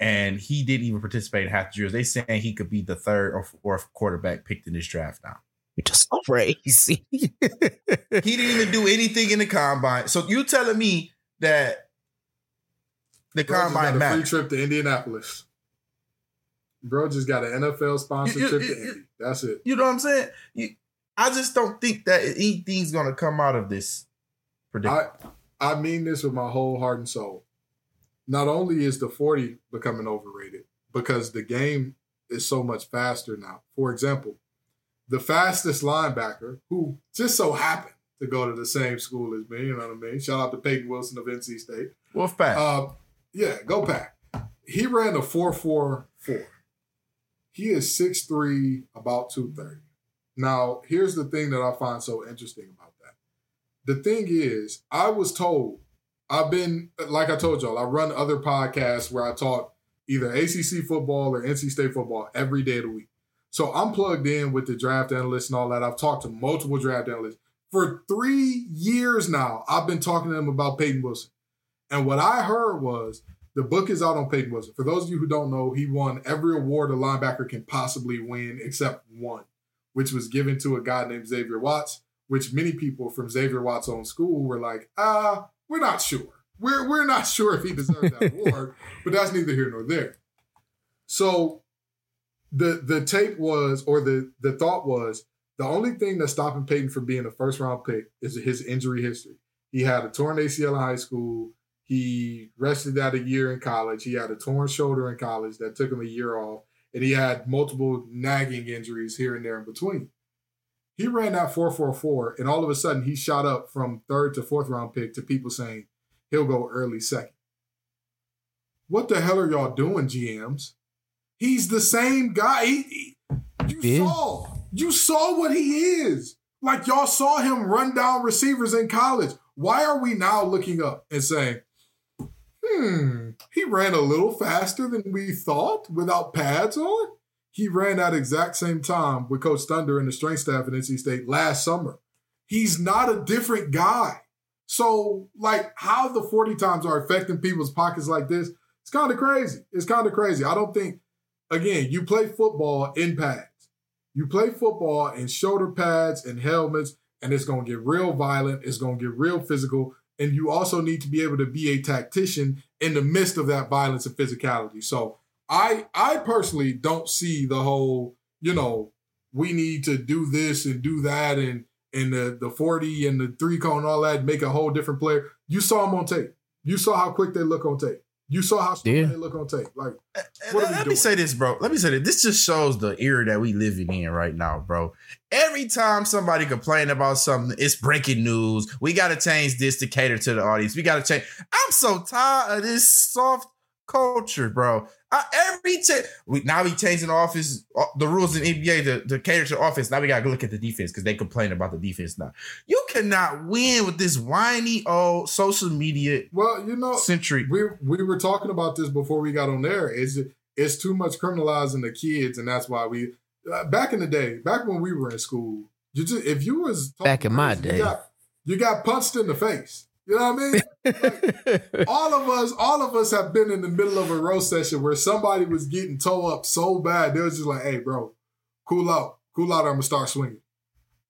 and he didn't even participate in half the drills. They saying he could be the third or fourth quarterback picked in this draft now. You're Just crazy. He didn't even do anything in the combine. So you telling me that the Bro just got combine a free trip to Indianapolis. Bro just got an NFL sponsorship You- you- you- to Indy. That's it. You know what I'm saying? You, I just don't think that anything's gonna come out of this prediction. I I mean this with my whole heart and soul. Not only is the 40 becoming overrated because the game is so much faster now. For example, the fastest linebacker, who just so happened to go to the same school as me, you know what I mean? Shout out to Peyton Wilson of NC State. Wolfpack. Uh, yeah, go pack. He ran a 4.44. He is 6'3, about 230. Now, here's the thing that I find so interesting about. The thing is, I was told, I've been, like I told y'all, I run other podcasts where I talk either ACC football or NC State football every day of the week. So I'm plugged in with the draft analysts and all that. I've talked to multiple draft analysts. For three years now, I've been talking to them about Peyton Wilson. And what I heard was the book is out on Peyton Wilson. For those of you who don't know, he won every award a linebacker can possibly win except one, which was given to a guy named Xavier Watts, which many people from Xavier Watts' own school were like, ah, we're not sure. We're, we're not sure if he deserved that award, but that's neither here nor there. So the the tape was, or the the thought was, the only thing that's stopping Peyton from being a first round pick is his injury history. He had a torn ACL in high school. He rested that a year in college. He had a torn shoulder in college that took him a year off, and he had multiple nagging injuries here and there in between. He ran that 444, and all of a sudden he shot up from third to fourth round pick to people saying he'll go early second. What the hell are y'all doing, GMs? He's the same guy. He- he- you Yeah. saw. You saw what he is. Like y'all saw him run down receivers in college. Why are we now looking up and saying, hmm, he ran a little faster than we thought without pads on? He ran that exact same time with Coach Thunder and the strength staff at NC State last summer. He's not a different guy. So, like, how the 40 times are affecting people's pockets like this, it's kind of crazy. It's kind of crazy. I don't think, again, you play football in pads. You play football in shoulder pads and helmets, and it's going to get real violent. It's going to get real physical. And you also need to be able to be a tactician in the midst of that violence and physicality. So I I personally don't see the whole, you know, we need to do this and do that and and the, the 40 and the three cone and all that, make a whole different player. You saw them on tape. You saw how quick they look on tape. You saw how strong Yeah. they look on tape. Like, And What are let we me say this, bro. Let me say this. This just shows the era that we living in right now, bro. Every time somebody complain about something, it's breaking news. We got to change this to cater to the audience. We got to change. I'm so tired of this soft culture, bro. I, every cha- we, now we changing the office, uh, the rules in NBA to, to cater to offense. Now we got to look at the defense because they complain about the defense now. You cannot win with this whiny old social media well, you know, century. we we were talking about this before we got on there. Is it's too much criminalizing the kids, and that's why we uh, back in the day, back when we were in school, you just if you was talking Back in my crazy, day. you got, you got punched in the face. You know what I mean? all of us, all of us have been in the middle of a roast session where somebody was getting toe up so bad, they was just like, "Hey, bro, cool out, cool out. I'm gonna start swinging."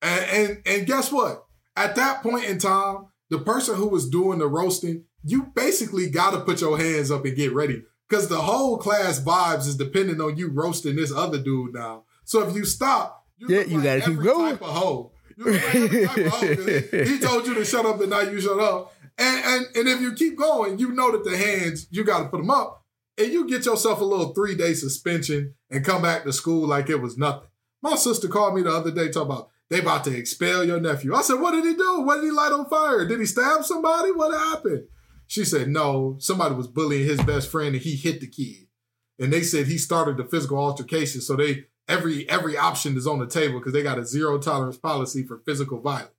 And and and guess what? At that point in time, the person who was doing the roasting, you basically got to put your hands up and get ready because the whole class vibes is depending on you roasting this other dude now. So if you stop, Yeah, look you gotta keep going. Type of hoe. You look like every type of hoe, 'cause he, he told you to shut up, and now you shut up. And and and if you keep going, you know that the hands you got to put them up, and you get yourself a little three day suspension and come back to school like it was nothing. My sister called me the other day talking about they about to expel your nephew. I said, what did he do? What did he light on fire? Did he stab somebody? What happened? She said, no, somebody was bullying his best friend and he hit the kid. And they said he started the physical altercation. So they every every option is on the table because they got a zero tolerance policy for physical violence.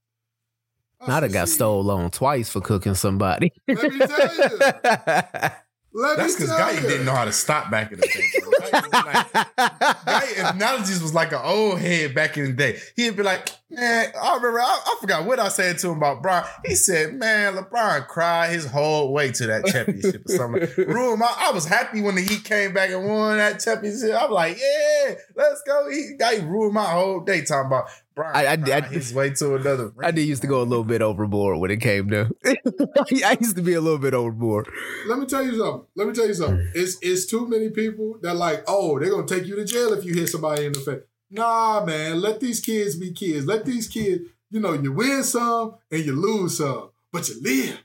I I'd have got stole on twice for cooking somebody. Let me tell you. Let That's because Guy didn't know how to stop back in the day. Guy was like- Guy analogies was like an old head back in the day. He'd be like, man, I remember, I, I forgot what I said to him about Brian. He said, man, LeBron cried his whole way to that championship or something. Ruined my, I was happy when the Heat came back and won that championship. I'm like, yeah, let's go. He, guy ruined my whole day talking about Brian I- I- cried I- his way to another. I did used to go a little bit overboard when it came to. I used to be a little bit overboard. Let me tell you something. Let me tell you something. It's it's too many people that like, oh, they're gonna take you to jail if you hit somebody in the face. Nah, man. Let these kids be kids. Let these kids, you know, you win some and you lose some, but you live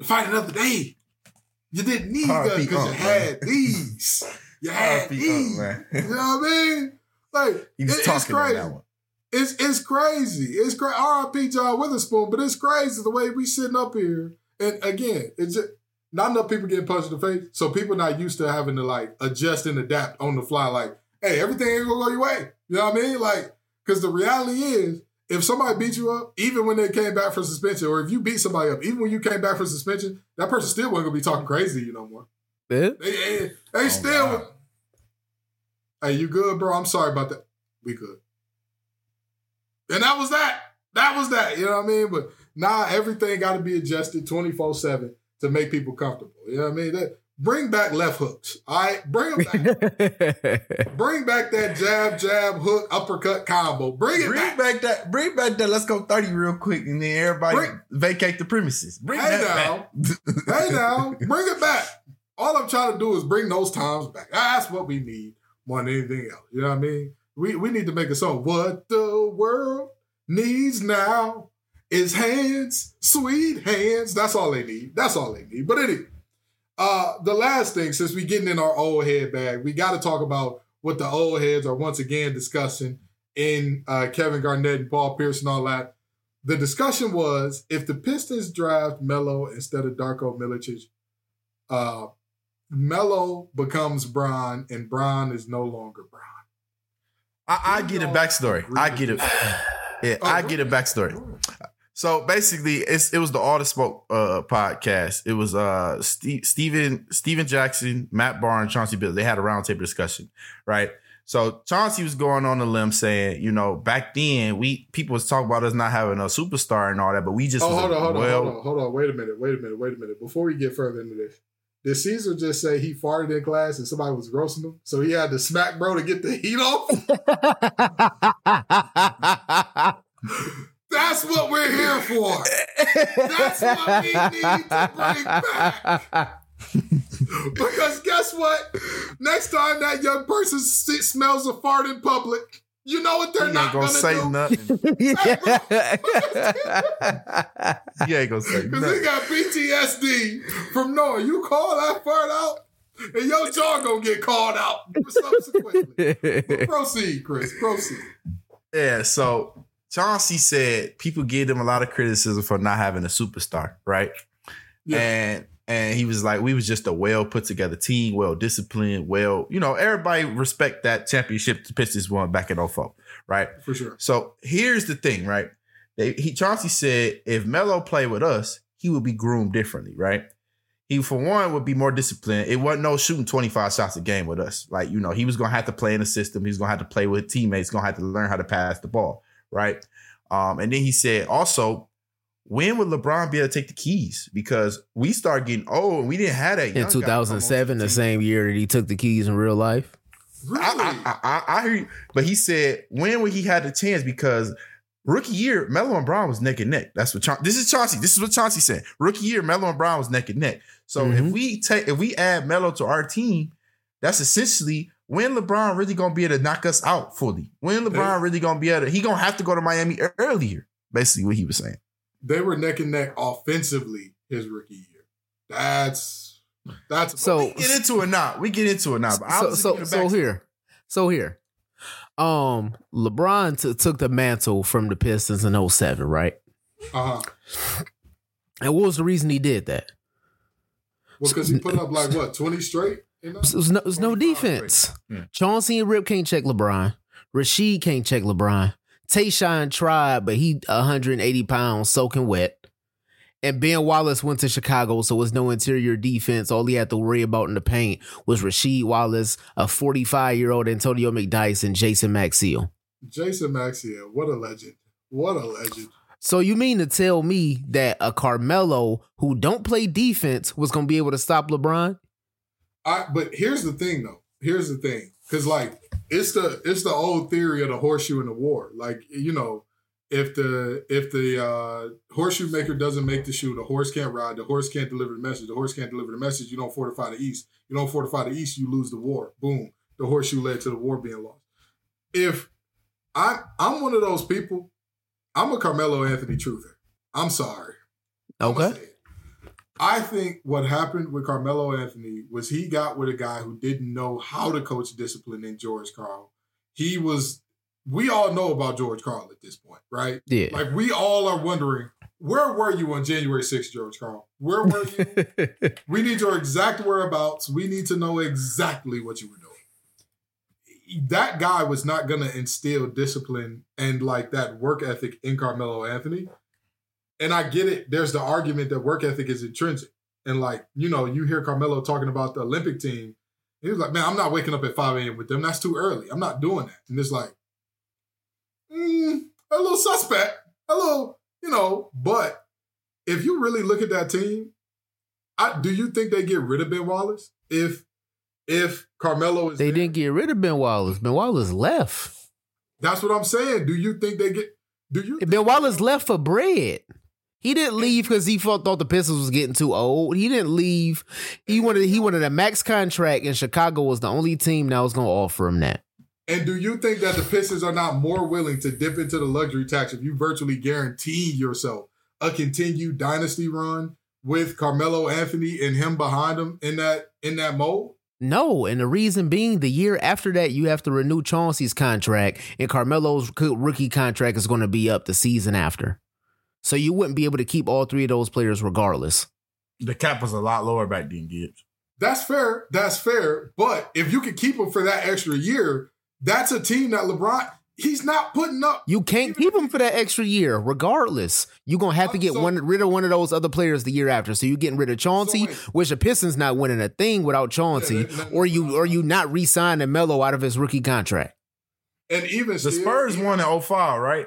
to fight another day. You didn't need guns because you had these. You had these. Man. You know what I mean? Like it- it's talking on crazy. that one. It's it's crazy. It's crazy. R.I.P. John Witherspoon, but it's crazy the way we sitting up here. And again, it's just not enough people getting punched in the face, so people not used to having to like adjust and adapt on the fly. Like, hey, everything ain't gonna go your way. You know what I mean? Like, because the reality is, if somebody beat you up, even when they came back for suspension, or if you beat somebody up, even when you came back for suspension, that person still wasn't gonna be talking crazy to you no more. They, they, they Oh, still. God. Hey, you good, bro? I'm sorry about that. We good. And that was that. That was that. You know what I mean? But now everything got to be adjusted 24 7 to make people comfortable. You know what I mean? That, bring back left hooks. All right? Bring them back. bring back that jab, jab, hook, uppercut combo. Bring it Bring back. back. that. Bring back that. Let's go thirty real quick, and then everybody Bring- vacate the premises. Bring Hey that back. hey now, bring it back. All I'm trying to do is bring those times back. That's what we need more than anything else. You know what I mean? We we need to make a song. What the world needs now is hands, sweet hands. That's all they need. That's all they need. But anyway, uh, the last thing, since we getting in our old head bag, we got to talk about what the old heads are once again discussing in uh, Kevin Garnett and Paul Pierce and all that. The discussion was if the Pistons draft Melo instead of Darko Milicic, uh, Melo becomes Bron and Bron is no longer Bron. I, I get a backstory. I get it. Yeah, Oh, I get a backstory. So basically, it's it was the All the Smoke uh, podcast. It was uh Steve, Stephen Stephen Jackson, Matt Barnes, Chauncey Bill. They had a roundtable discussion, right? So Chauncey was going on a limb saying, you know, back then we people was talking about us not having a superstar and all that, but we just Oh, hold a on, hold on, well, hold on, hold on. Wait a minute, wait a minute, wait a minute. Before we get further into this, did Caesar just say he farted in class and somebody was roasting him? So he had to smack bro to get the heat off? That's what we're here for. That's what we need to bring back. Because guess what? Next time that young person smells a fart in public, you know what they're ain't not gonna gonna, say do. nothing. He ain't gonna say nothing. Because he got PTSD from knowing you call that fart out, and your jaw gonna get called out subsequently. But proceed, Chris. Proceed. Yeah, so Chauncey said people gave him a lot of criticism for not having a superstar, right? Yeah. And and he was like, we was just a well put together team, well disciplined, well, you know, everybody respect that championship the Pistons won back in 04, right? For sure. So here's the thing, right? They, he Chauncey said if Melo played with us, he would be groomed differently, right? He for one would be more disciplined. It wasn't no shooting 25 shots a game with us. Like, you know, he was gonna have to play in the system. he's gonna have to play with teammates, gonna have to learn how to pass the ball, right? Um, and then he said also, when would LeBron be able to take the keys? Because we started getting old and we didn't have that. in young guy 2007, the the same year that he took the keys in real life. Really? I, I, I, I hear you, but he said when would he had the chance because rookie year Melo and Bron was neck and neck. That's what Chaun- this is Chauncey. This is what Chauncey said. Rookie year Melo and Bron was neck and neck. So if Mhm. we take if we add Melo to our team, that's essentially when LeBron really gonna be able to knock us out fully. When LeBron really gonna be able to he gonna have to go to Miami earlier. Basically, what he was saying. They were neck and neck offensively his rookie year. That's that's So- We get into it now. We get into it now. But so so so here, so here, um, LeBron t- took the mantle from the Pistons in 07, right? uh huh. And what was the reason he did that? Well, because he put up like what twenty straight. You know? It was no, it was no defense. straight. Chauncey and Rip can't check LeBron. Rasheed can't check LeBron. Tayshaun tried, but he 180 pounds soaking wet. And Ben Wallace went to Chicago, so it was no interior defense. All he had to worry about in the paint was Rasheed Wallace, a 45 year old Antonio McDyess, and Jason Maxiell. Jason Maxiell, what a legend! What a legend! So you mean to tell me that a Carmelo who don't play defense was going to be able to stop LeBron? I but here's the thing though. Here's the thing. Cause like it's the it's the old theory of the horseshoe in the war. Like, you know, if the if the uh horseshoe maker doesn't make the shoe, the horse can't ride, the horse can't deliver the message, the horse can't deliver the message, you don't fortify the east. You don't fortify the east, you lose the war. Boom. The horseshoe led to the war being lost. If I I'm one of those people, I'm a Carmelo Anthony truther. I'm sorry. Okay. I think what happened with Carmelo Anthony was he got with a guy who didn't know how to coach discipline in George Karl. He was, we all know about George Karl at this point, right? Yeah. Like we all are wondering, where were you on January 6th, George Karl? Where were you? we need your exact whereabouts. We need to know exactly what you were doing. That guy was not going to instill discipline and like that work ethic in Carmelo Anthony. And I get it. There's the argument that work ethic is intrinsic. And like, you know, you hear Carmelo talking about the Olympic team. He was like, man, I'm not waking up at 5 a.m. with them. That's too early. I'm not doing that. And it's like, mm, a little suspect, a little, you know, but if you really look at that team, I, do you think they get rid of Ben Wallace if if Carmelo is they there? didn't get rid of Ben Wallace. Ben Wallace left. That's what I'm saying. Do you think they get? Do you? Ben Wallace left for bread. He didn't leave because he felt thought the Pistons was getting too old. He didn't leave. He wanted he wanted a max contract, and Chicago was the only team that was going to offer him that. And do you think that the Pistons are not more willing to dip into the luxury tax if you virtually guarantee yourself a continued dynasty run with Carmelo Anthony and him behind him in that in that mold? No, and the reason being, the year after that, you have to renew Chauncey's contract, and Carmelo's rookie contract is going to be up the season after. So you wouldn't be able to keep all three of those players regardless. the cap was a lot lower back then, Gibbs. That's fair. That's fair. But if you could keep him for that extra year, that's a team that LeBron he's not putting up. You can't keep him for that extra year, regardless. You're gonna have to get So- one rid of one of those other players the year after. So you're getting rid of Chauncey, wait. which the Pistons not winning a thing without Chauncey, Yeah, that- that- or you or you not re-signing Melo out of his rookie contract. And even The still, Spurs even- won in 05, right?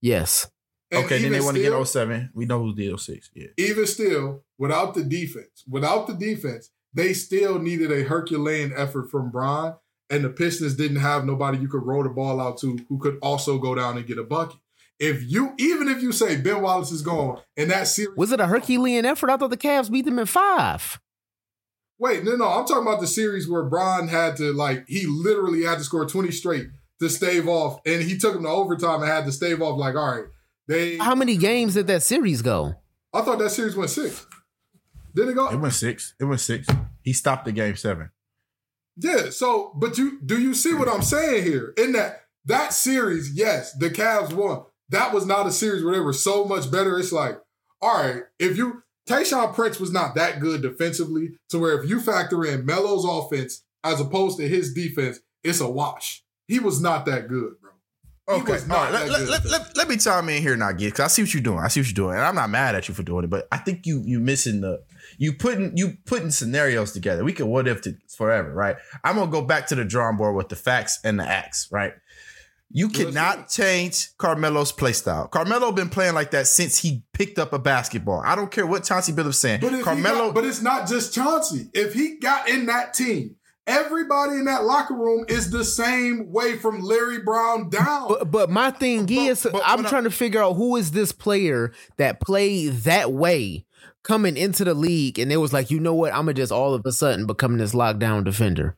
Yes. And okay, then they won to get 07. We know who did 06. Yeah. even still, without the defense, without the defense, they still needed a Herculean effort from Bron, and the Pistons didn't have nobody you could roll the ball out to who could also go down and get a bucket. If you, even if you say Ben Wallace is gone in that series, Was it a Herculean effort? I thought the Cavs beat them in five. wait, no, no, I'm talking about the series where Bron had to like he literally had to score 20 straight to stave off, and he took him to overtime and had to stave off. Like, all right, they. How many games did that series go? I thought that series went six. Did it go? It went six. It went six. He stopped the game seven. Yeah. So, but you do you see what I'm saying here? In that that series, yes, the Cavs won. That was not a series where they were so much better. It's like, all right, if you Tayshaun Prince was not that good defensively, to where if you factor in Melo's offense as opposed to his defense, it's a wash. He was not that good, bro. He Okay, all not right. Let, let, let, let, let me chime in here now, Gid, because I see what you're doing. I see what you're doing, and I'm not mad at you for doing it, but I think you you missing the you putting you putting scenarios together. We can what if to forever, right? I'm gonna go back to the drawing board with the facts and the acts, right? You cannot change Carmelo's play style. Carmelo been playing like that since he picked up a basketball. I don't care what Chauncey Billups saying. But Carmelo, got- but it's not just Chauncey. If he got in that team, everybody in that locker room is the same way from Larry Brown down. But, but my thing is, but I'm what I- trying to figure out who is this player that played that way coming into the league, and it was like, you know what? I'm gonna just all of a sudden becoming this lockdown defender.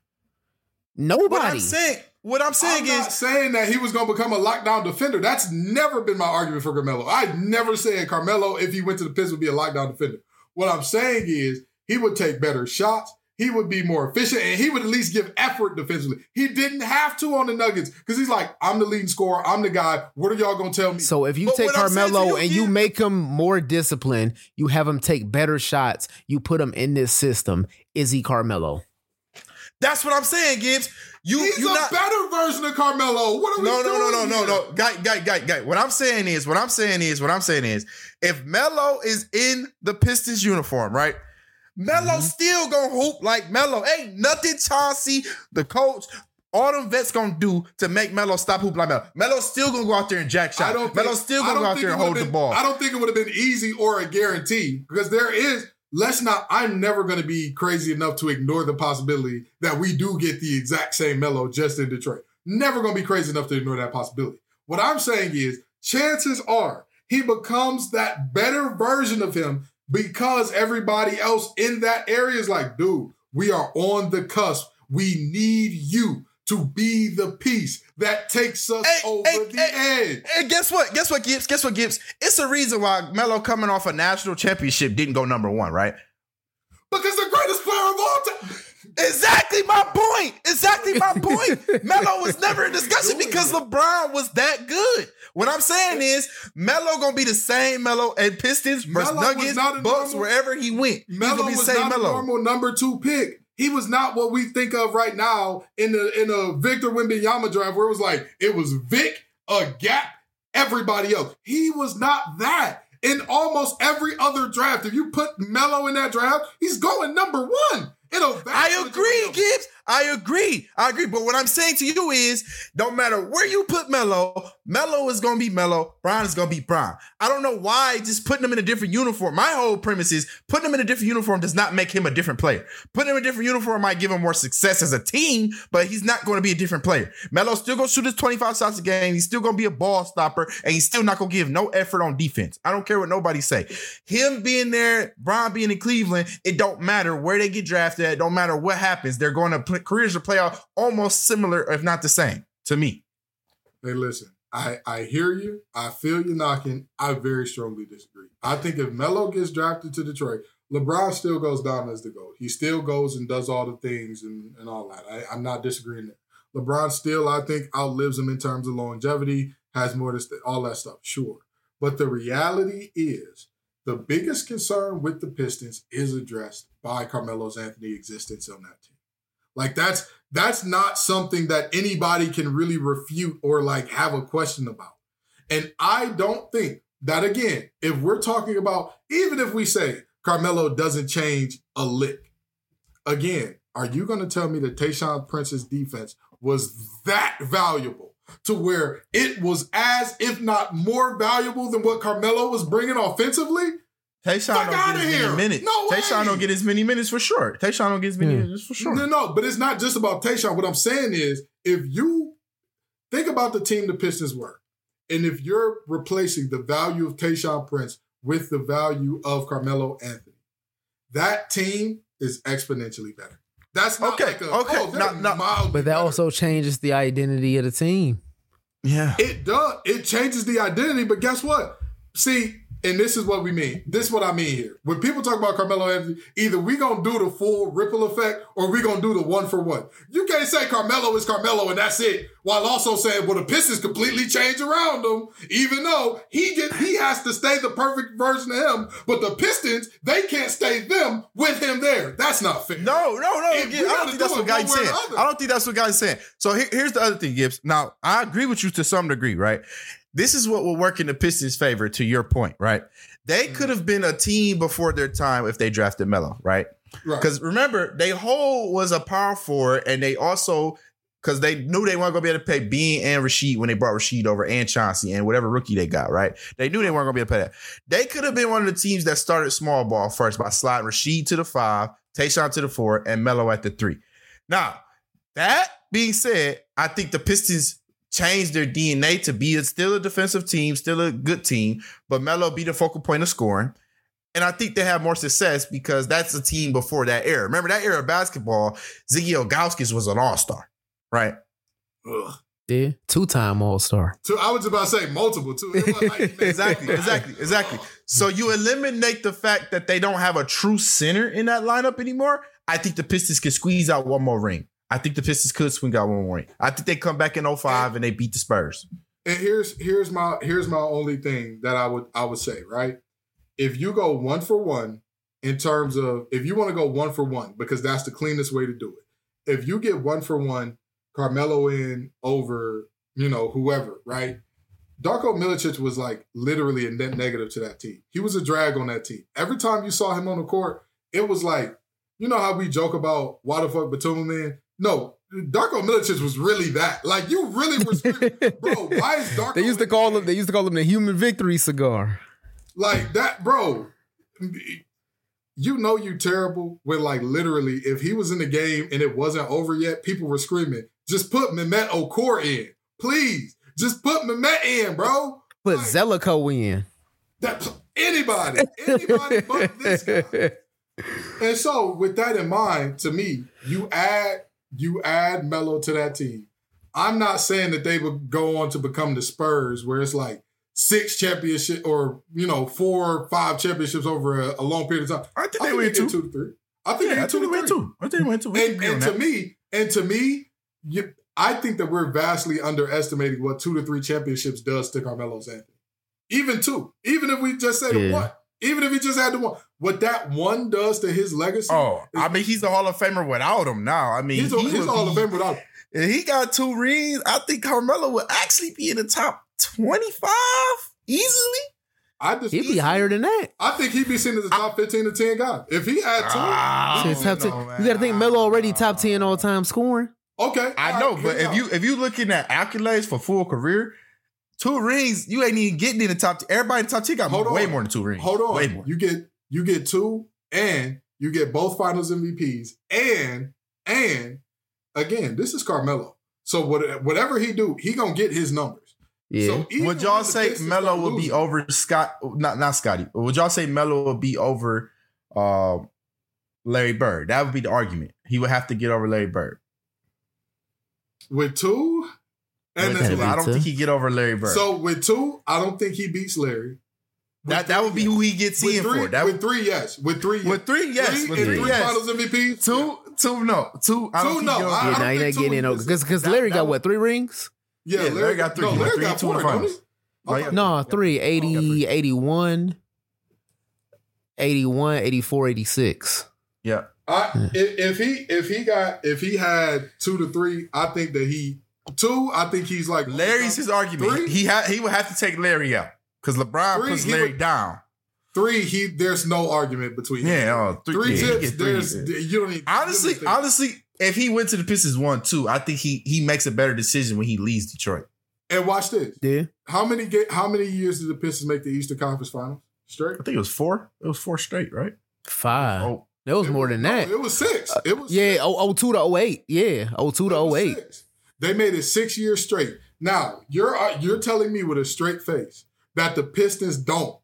Nobody. what I'm saying, what I'm saying I'm not is, saying that he was going to become a lockdown defender. That's never been my argument for Carmelo. I never said Carmelo, if he went to the Pistons, would be a lockdown defender. What I'm saying is he would take better shots. He would be more efficient, and he would at least give effort defensively. He didn't have to on the Nuggets because he's like, I'm the leading scorer. I'm the guy. What are y'all going to tell me? So if you But take what I'm saying to Carmelo you, and you make him more disciplined, you have him take better shots, you put him in this system. Is he Carmelo? that's what I'm saying, Gibbs. You he's you a not better version of Carmelo. What are we no, no, no, doing no, no, no. Guy, guy, guy, guy. What I'm saying is, what I'm saying is, what I'm saying is, if Melo is in the Pistons uniform, right? Melo Mm-hmm. still gonna hoop like Melo. Ain't nothing Chauncey, the coach, all them vets gonna do to make Melo stop hoop like Melo. Melo's still gonna go out there and jack I shot. don't Melo's still I gonna go out there and hold would've the been- ball. I don't think it would have been easy or a guarantee because there is. Let's not. I'm never to be crazy enough to ignore the possibility that we do get the exact same Melo just in Detroit. Never to be crazy enough to ignore that possibility. What I'm saying is, chances are he becomes that better version of him because everybody else in that area is like, dude, we are on the cusp. We need you to be the piece that takes us Hey, over hey, the hey, edge. And guess what? Guess what, Gibbs? Guess what, Gibbs? It's a reason why Melo coming off a national championship didn't go number one, right? Because the greatest player of all time. Exactly my point. Exactly my point. Melo was never in discussion because. LeBron was that good. What I'm saying is Melo gonna be the same Melo and Pistons versus Melo Nuggets, Bucks, normal- wherever he went. He's Melo was same not a normal number two pick. He was not what we think of right now in the in a Victor Wembanyama draft, where it was like it was Vic, a gap, everybody else. He was not that. In almost every other draft, if you put Melo in that draft, he's going number one. A I agree, Gibbs. I agree. I agree. But what I'm saying to you is, no matter where you put Melo, Melo is gonna be Melo. Brian is gonna be Brian. I don't know why just putting him in a different uniform. My whole premise is putting him in a different uniform does not make him a different player. Putting him in a different uniform might give him more success as a team, but he's not going to be a different player. Melo still gonna shoot his 25 shots a game. He's still gonna be a ball stopper, and he's still not gonna give no effort on defense. I don't care what nobody say. Him being there, Brian being in Cleveland, it don't matter where they get drafted. It don't matter what happens. They're going to play, careers will play out almost similar, if not the same, to me. Hey, listen, I, I hear you. I feel you knocking. I very strongly disagree. I think if Melo gets drafted to Detroit, LeBron still goes down as the GOAT. He still goes and does all the things and, and all that. I, I'm not disagreeing there. LeBron still, I think, outlives him in terms of longevity, has more to st- all that stuff, sure. But the reality is the biggest concern with the Pistons is addressed by Carmelo's Anthony existence on that team. Like that's That's not something that anybody can really refute or like have a question about. And I don't think that again, if we're talking about, even if we say Carmelo doesn't change a lick, again, are you going to tell me that Tayshaun Prince's defense was that valuable to where it was as, if not more valuable than what Carmelo was bringing offensively? Tayshaun Fuck don't get as here. many minutes. No Tayshaun way. don't get as many minutes for sure. Tayshaun don't get as many Hmm. minutes for sure. No, no, but it's not just about Tayshaun. What I'm saying is, if you think about the team the Pistons were, and if you're replacing the value of Tayshaun Prince with the value of Carmelo Anthony, that team is exponentially better. That's not Okay, like a, okay, oh, not- not- But that better. also changes the identity of the team. Yeah. It does. It changes the identity, but guess what? See, and this is what we mean. This is what I mean here. When people talk about Carmelo Anthony, either we gonna do the full ripple effect or we gonna do the one for one. You can't say Carmelo is Carmelo and that's it, while also saying, well, the Pistons completely change around him, even though he get he has to stay the perfect version of him, but the Pistons, they can't stay them with him there. That's not fair. No, no, no. Again, I don't think that's what Guy's saying. I don't think that's what Guy's saying. So here- here's the other thing, Gibbs. Now, I agree with you to some degree, right? This is what will work in the Pistons' favor, to your point, right? They Mm. could have been a team before their time if they drafted Melo, right? Right. Because remember, they whole was a power forward, and they also because they knew they weren't gonna be able to pay Ben and Rasheed when they brought Rasheed over and Chauncey and whatever rookie they got, right? They knew they weren't gonna be able to pay that. They could have been one of the teams that started small ball first by sliding Rasheed to the five, Tayshaun to the four, and Melo at the three. Now, that being said, I think the Pistons changed their DNA to be a, still a defensive team, still a good team, but Melo be the focal point of scoring. And I think they have more success because that's a team before that era. Remember that era of basketball, Ziggy Ilgauskas was an all-star, right? Ugh. Yeah, two time All Star. So I was about to say multiple too. Like Exactly, exactly, exactly. So you eliminate the fact that they don't have a true center in that lineup anymore. I think the Pistons can squeeze out one more ring. I think the Pistons could swing out one more ring. I think they come back in 05 and they beat the Spurs. And here's here's my here's my only thing that I would I would say, right? If you go one for one in terms of if you want to go one for one, because that's the cleanest way to do it. If you get one for one, Carmelo in over, you know, whoever, right? Darko Milicic was like literally a net negative to that team. He was a drag on that team. Every time you saw him on the court, it was like, you know how we joke about why the fuck Batum man? No, Darko Milicic was really that. Like you really were bro. Why is Darko? They used to call him. They used to call him the human victory cigar. like that, bro. You know you terrible when like literally if he was in the game and it wasn't over yet, people were screaming, just put Mehmet Okur in. Please. Just put Mehmet in, bro. Put Like- Zeljko in. That anybody, anybody but this guy. And so, with that in mind, to me, you add you add Melo to that team. I'm not saying that they would go on to become the Spurs, where it's like six championship or you know four, or five championships over a, a long period of time. I think I they think win they two. two to three. I think Yeah, they I get two think they to win three. two. I think they win two. And, and to me, and to me, you, I think that we're vastly underestimating what two to three championships does to Carmelo's Anthony. Even two, even if we just say Yeah. one, even if he just had the one, what that one does to his legacy. Oh, I mean, he's a Hall of Famer without him now. I mean, he's, a, he he's would all of Famer fame without. If he got two rings, I think Carmelo would actually be in the top 25 easily. I just He'd be higher than that. I think he'd be seen as a top fifteen to ten guy if he had two. Ah, Shit, I top don't 10 know, you got to think man. Melo already top ten all time scoring. okay, I all know, right, but here if we you if you looking at accolades for full career, two rings, you ain't even getting in the top. Everybody in the top ten got Hold way more than two rings. hold on, way more. you get you get two, and you get both Finals MVPs, and and again, this is Carmelo. So what, whatever he do, he gonna get his numbers. Yeah. So Would y'all say Pistons Melo start would be over Scott? Not not Scotty. Would y'all say Melo would be over uh, Larry Bird? That would be the argument. He would have to get over Larry Bird. with two? And With two. I don't Two. think he get over Larry Bird. so with two, I don't think he beats Larry. With that that would be yes. who he gets with in three, for. That with would, three, yes. With three, yes. with three, yes. three with three, three yes. Finals MVPs. Two, two, no, two. I don't Two, no, he goes- I- yeah, don't now you're not getting two in is- because because Larry that got what three rings? Yeah, Yeah, Larry, Larry got three. No, Larry went got two four, the finals. he? Oh, Okay. No, three, 80, three. 81, 81, 86. Yeah. I if, if he if he got if he had two to three, I think that he two. I think he's like Larry's his argument. Three? He ha- he would have to take Larry out because LeBron Three, puts Larry would- down. three. He there's no argument between him. Yeah, oh, three, three yeah, tips. get three. There's you don't need honestly, think- honestly, if he went to the Pistons one two, I think he he makes a better decision when he leaves Detroit. And watch this. Yeah. How many ga- how many years did the Pistons make the Eastern Conference Finals straight? I think it was four. It was four straight, right? Five. Oh, It was It more was- than no, that. it was six. It was yeah, six. oh, 02 to 08. Yeah, 02 It to was 08. six. They made it six years straight. Now you're uh, you're telling me with a straight face that the Pistons don't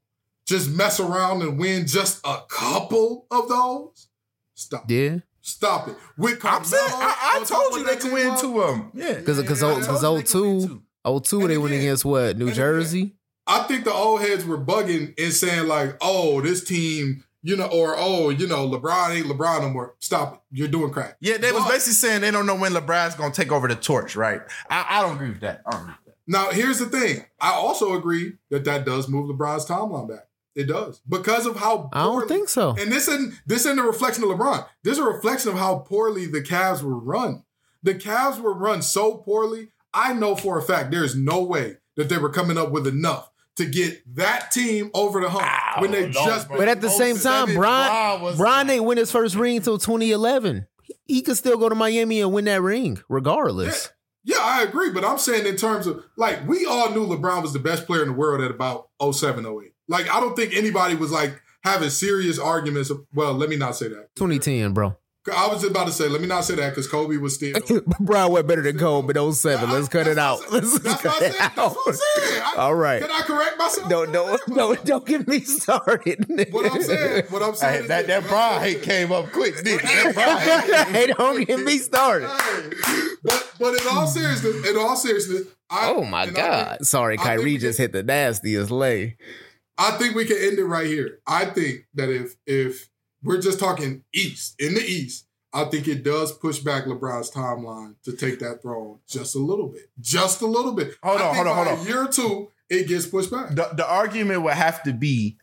just mess around and win just a couple of those? Stop. Yeah. Stop it. With I'm saying, I, I told you they that could win Rob, two of them. Yeah, Because because Yeah, because told you they could win 02, two. 02 And they went against what? New and again- Jersey? I think the old heads were bugging and saying like, "Oh, this team, you know, or oh, you know, LeBron ain't LeBron no more." Stop it. You're doing crack. Yeah, they was basically saying they don't know when LeBron's gonna take over the torch, right? I, I don't agree with that. I don't agree with that. Now, here's the thing. I also agree that that does move LeBron's timeline back. It does because of how I don't think so. And this isn't this isn't a reflection of LeBron. This is a reflection of how poorly the Cavs were run. The Cavs were run so poorly. I know for a fact there is no way that they were coming up with enough to get that team over the hump when they no, just. But at the same oh time, Seven, Brian, Bron was- Bron ain't win his first ring until 2011. He could still go to Miami and win that ring, regardless. Yeah, I agree, but I'm saying in terms of like we all knew LeBron was the best player in the world at about 07, 08. Like I don't think anybody was like having serious arguments. Of, well, let me not say that. 2010, bro. I was about to say, let me not say that because Kobe was still. Bron went better than Kobe in 07. Let's cut it out. Let's cut it said. That's out. what I'm saying. All right. Can I correct myself? No, no, no, don't get me started. What I'm saying, what I'm saying, Hey, that this. that Bron hate came up quick, didn't it? That Bron hate- hey, don't get me started. But but in all seriousness, in all seriousness, I, Oh my and I God. Sorry, Kyrie just hit the nastiest lay. I think we can end it right here. I think that if if we're just talking East in the East, I think it does push back LeBron's timeline to take that throne just a little bit, just a little bit. Hold I on, think hold on, by hold on. A year or two, it gets pushed back. the, the argument would have to be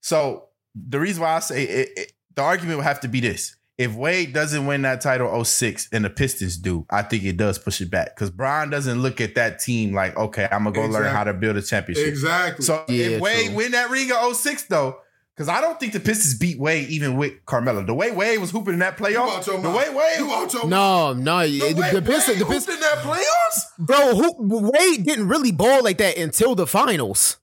so the reason why I say it, it- the argument would have to be this. If Wade doesn't win that title 06 and the Pistons do, I think it does push it back. Because Bron doesn't look at that team like, okay, I'm gonna go learn how to build a championship. Exactly. So Yeah, if Wade true. win that ring of 06 though, because I don't think the Pistons beat Wade even with Carmelo. The way Wade was hooping in that you playoff, out the way Wade you out your. No, no, the, the, way the Pistons, the Pistons, in that playoffs. bro. Who, Wade didn't really ball like that until the finals.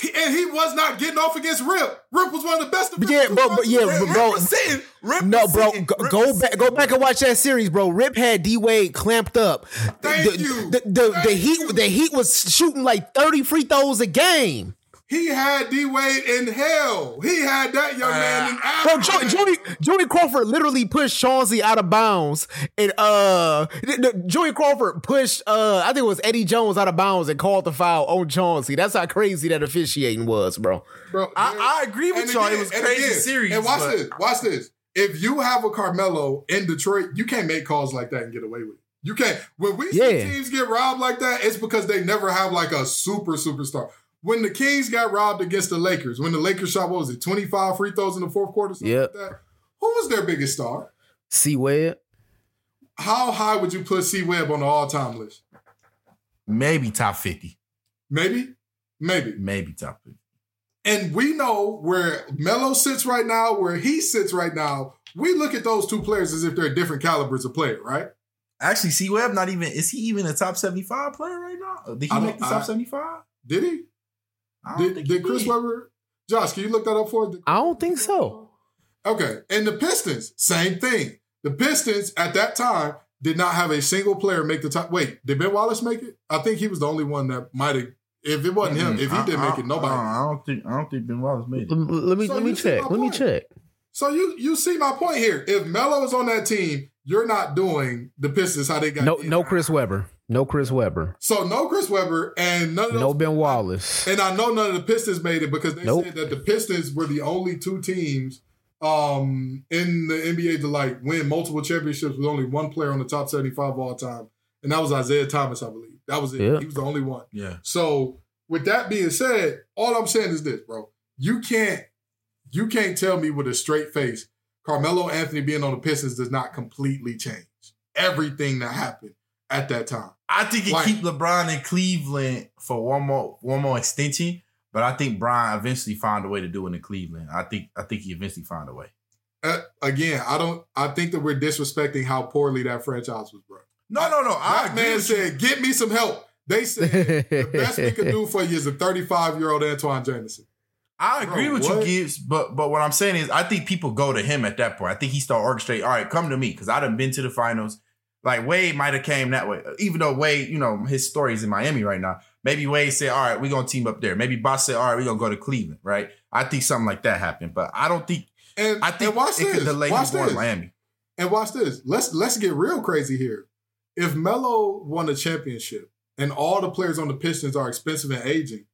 He- and he was not getting off against Rip. Rip was one of the best. But yeah, bro, but yeah, Rip, bro, Rip sitting. Rip No, bro, sitting. go, go was back, go back and watch that series, bro. Rip had D Wade clamped up. Thank the, you. The, the, the Heat, you. the Heat was shooting like thirty free throws a game. He had D Wade in hell. He had that young man in Bro, Africa. Jo- Joey, Joey Crawford literally pushed Chauncey out of bounds, and uh, the, the- Joey Crawford pushed uh, I think it was Eddie Jones out of bounds and called the foul on Chauncey. That's how crazy that officiating was, bro. Bro, I- I agree with and y'all. It was and crazy series, And watch but- this. Watch this. If you have a Carmelo in Detroit, you can't make calls like that and get away with it. You can't. When we see teams get robbed like that, it's because they never have like a super superstar. When the Kings got robbed against the Lakers, when the Lakers shot what was it, twenty five free throws in the fourth quarter, something Yep. like that. Who was their biggest star? C Webb. How high would you put C Webb on the all time list? maybe top 50. Maybe, maybe. Maybe top 50. And we know where Melo sits right now, where he sits right now. We look at those two players as if they're different calibers of player, right? Actually, C Webb not even is he even a top 75 player right now? Did he I make the top 75? Did he? I don't Did, think did Chris Webber? Josh, can you look that up for us? I don't think so. Okay. And the Pistons, same thing. The Pistons at that time did not have a single player make the top. Wait, did Ben Wallace make it? I think he was the only one that might have. If it wasn't him, if he I- didn't I- make it, nobody. I, I don't think I don't think Ben Wallace made it. Let let me So let me check. Let me check. So you you see my point here. If Melo is on that team, you're not doing the Pistons how they got. No, in. no Chris Webber. No Chris Webber. So no Chris Webber and none of those No Ben Wallace. And I know none of the Pistons made it because they Nope. said that the Pistons were the only two teams um, in the NBA to like win multiple championships with only one player on the top 75 all time. And that was Isiah Thomas, I believe. That was it. Yeah. He was the only one. Yeah. So with that being said, all I'm saying is this, bro. You can't you can't tell me with a straight face Carmelo Anthony being on the Pistons does not completely change everything that happened at that time. I think it Like- keep LeBron in Cleveland for one more one more extension, but I think Bron eventually found a way to do it in Cleveland. I think I think he eventually found a way. Uh, again, I don't. I think that we're disrespecting how poorly that franchise was run. No, no, no. I That agree man with you. said, "Get me some help." They said the best we could do for you is a 35 year old Antawn Jamison. I agree Bro, with what? you, Gibbs, but but what I'm saying is I think people go to him at that point. I think he start orchestrating, all right, come to me, because I've been to the finals. Like Wade might have came that way. Even though Wade, you know, his story's in Miami right now. Maybe Wade said, all right, we're gonna team up there. Maybe Bosh said, all right, we're gonna go to Cleveland, right? I think something like that happened. But I don't think And I think and watch it this. could delay him watch going this. to Miami. And watch this. Let's let's get real crazy here. If Melo won a championship and all the players on the Pistons are expensive and aging,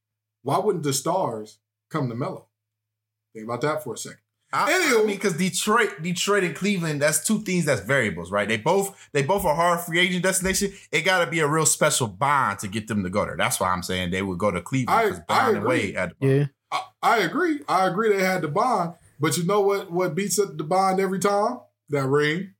why wouldn't the stars come to Melo? Think about that for a second. I, Anywho. I mean, because Detroit, Detroit and Cleveland, that's two things that's variables, right? They both they both are hard free agent destination. It got to be a real special bond to get them to go there. That's why I'm saying they would go to Cleveland I- because I Brown and agree. Wade had the yeah. I, I agree. I agree they had the bond, but you know what? What beats up the bond every time? That ring.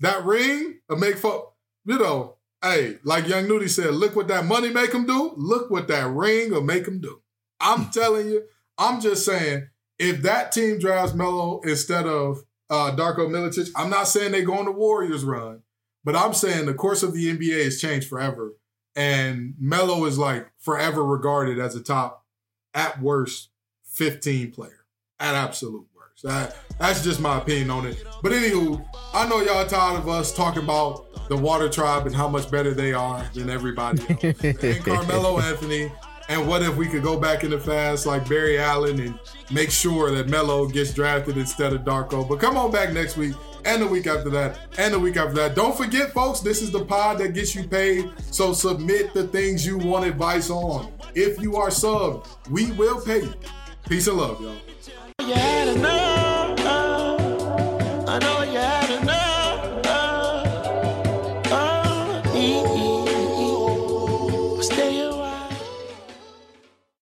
That ring will make for you know. Hey, like Young Nudy said, look what that money make him do. Look what that ring will make him do. I'm telling you. I'm just saying, if that team drafts Melo instead of uh, Darko Milicic, I'm not saying they go on the Warriors run, but I'm saying the course of the NBA has changed forever, and Melo is like forever regarded as a top at worst 15 player at absolute worst. That, that's just my opinion on it. But anywho, I know y'all tired of us talking about the Water Tribe and how much better they are than everybody else. and Carmelo Anthony. And what if we could go back in the fast like Barry Allen and make sure that Melo gets drafted instead of Darko? But come on back next week and the week after that and the week after that. Don't forget, folks, this is the pod that gets you paid. So submit the things you want advice on. If you are subbed, we will pay you. Peace and love, y'all.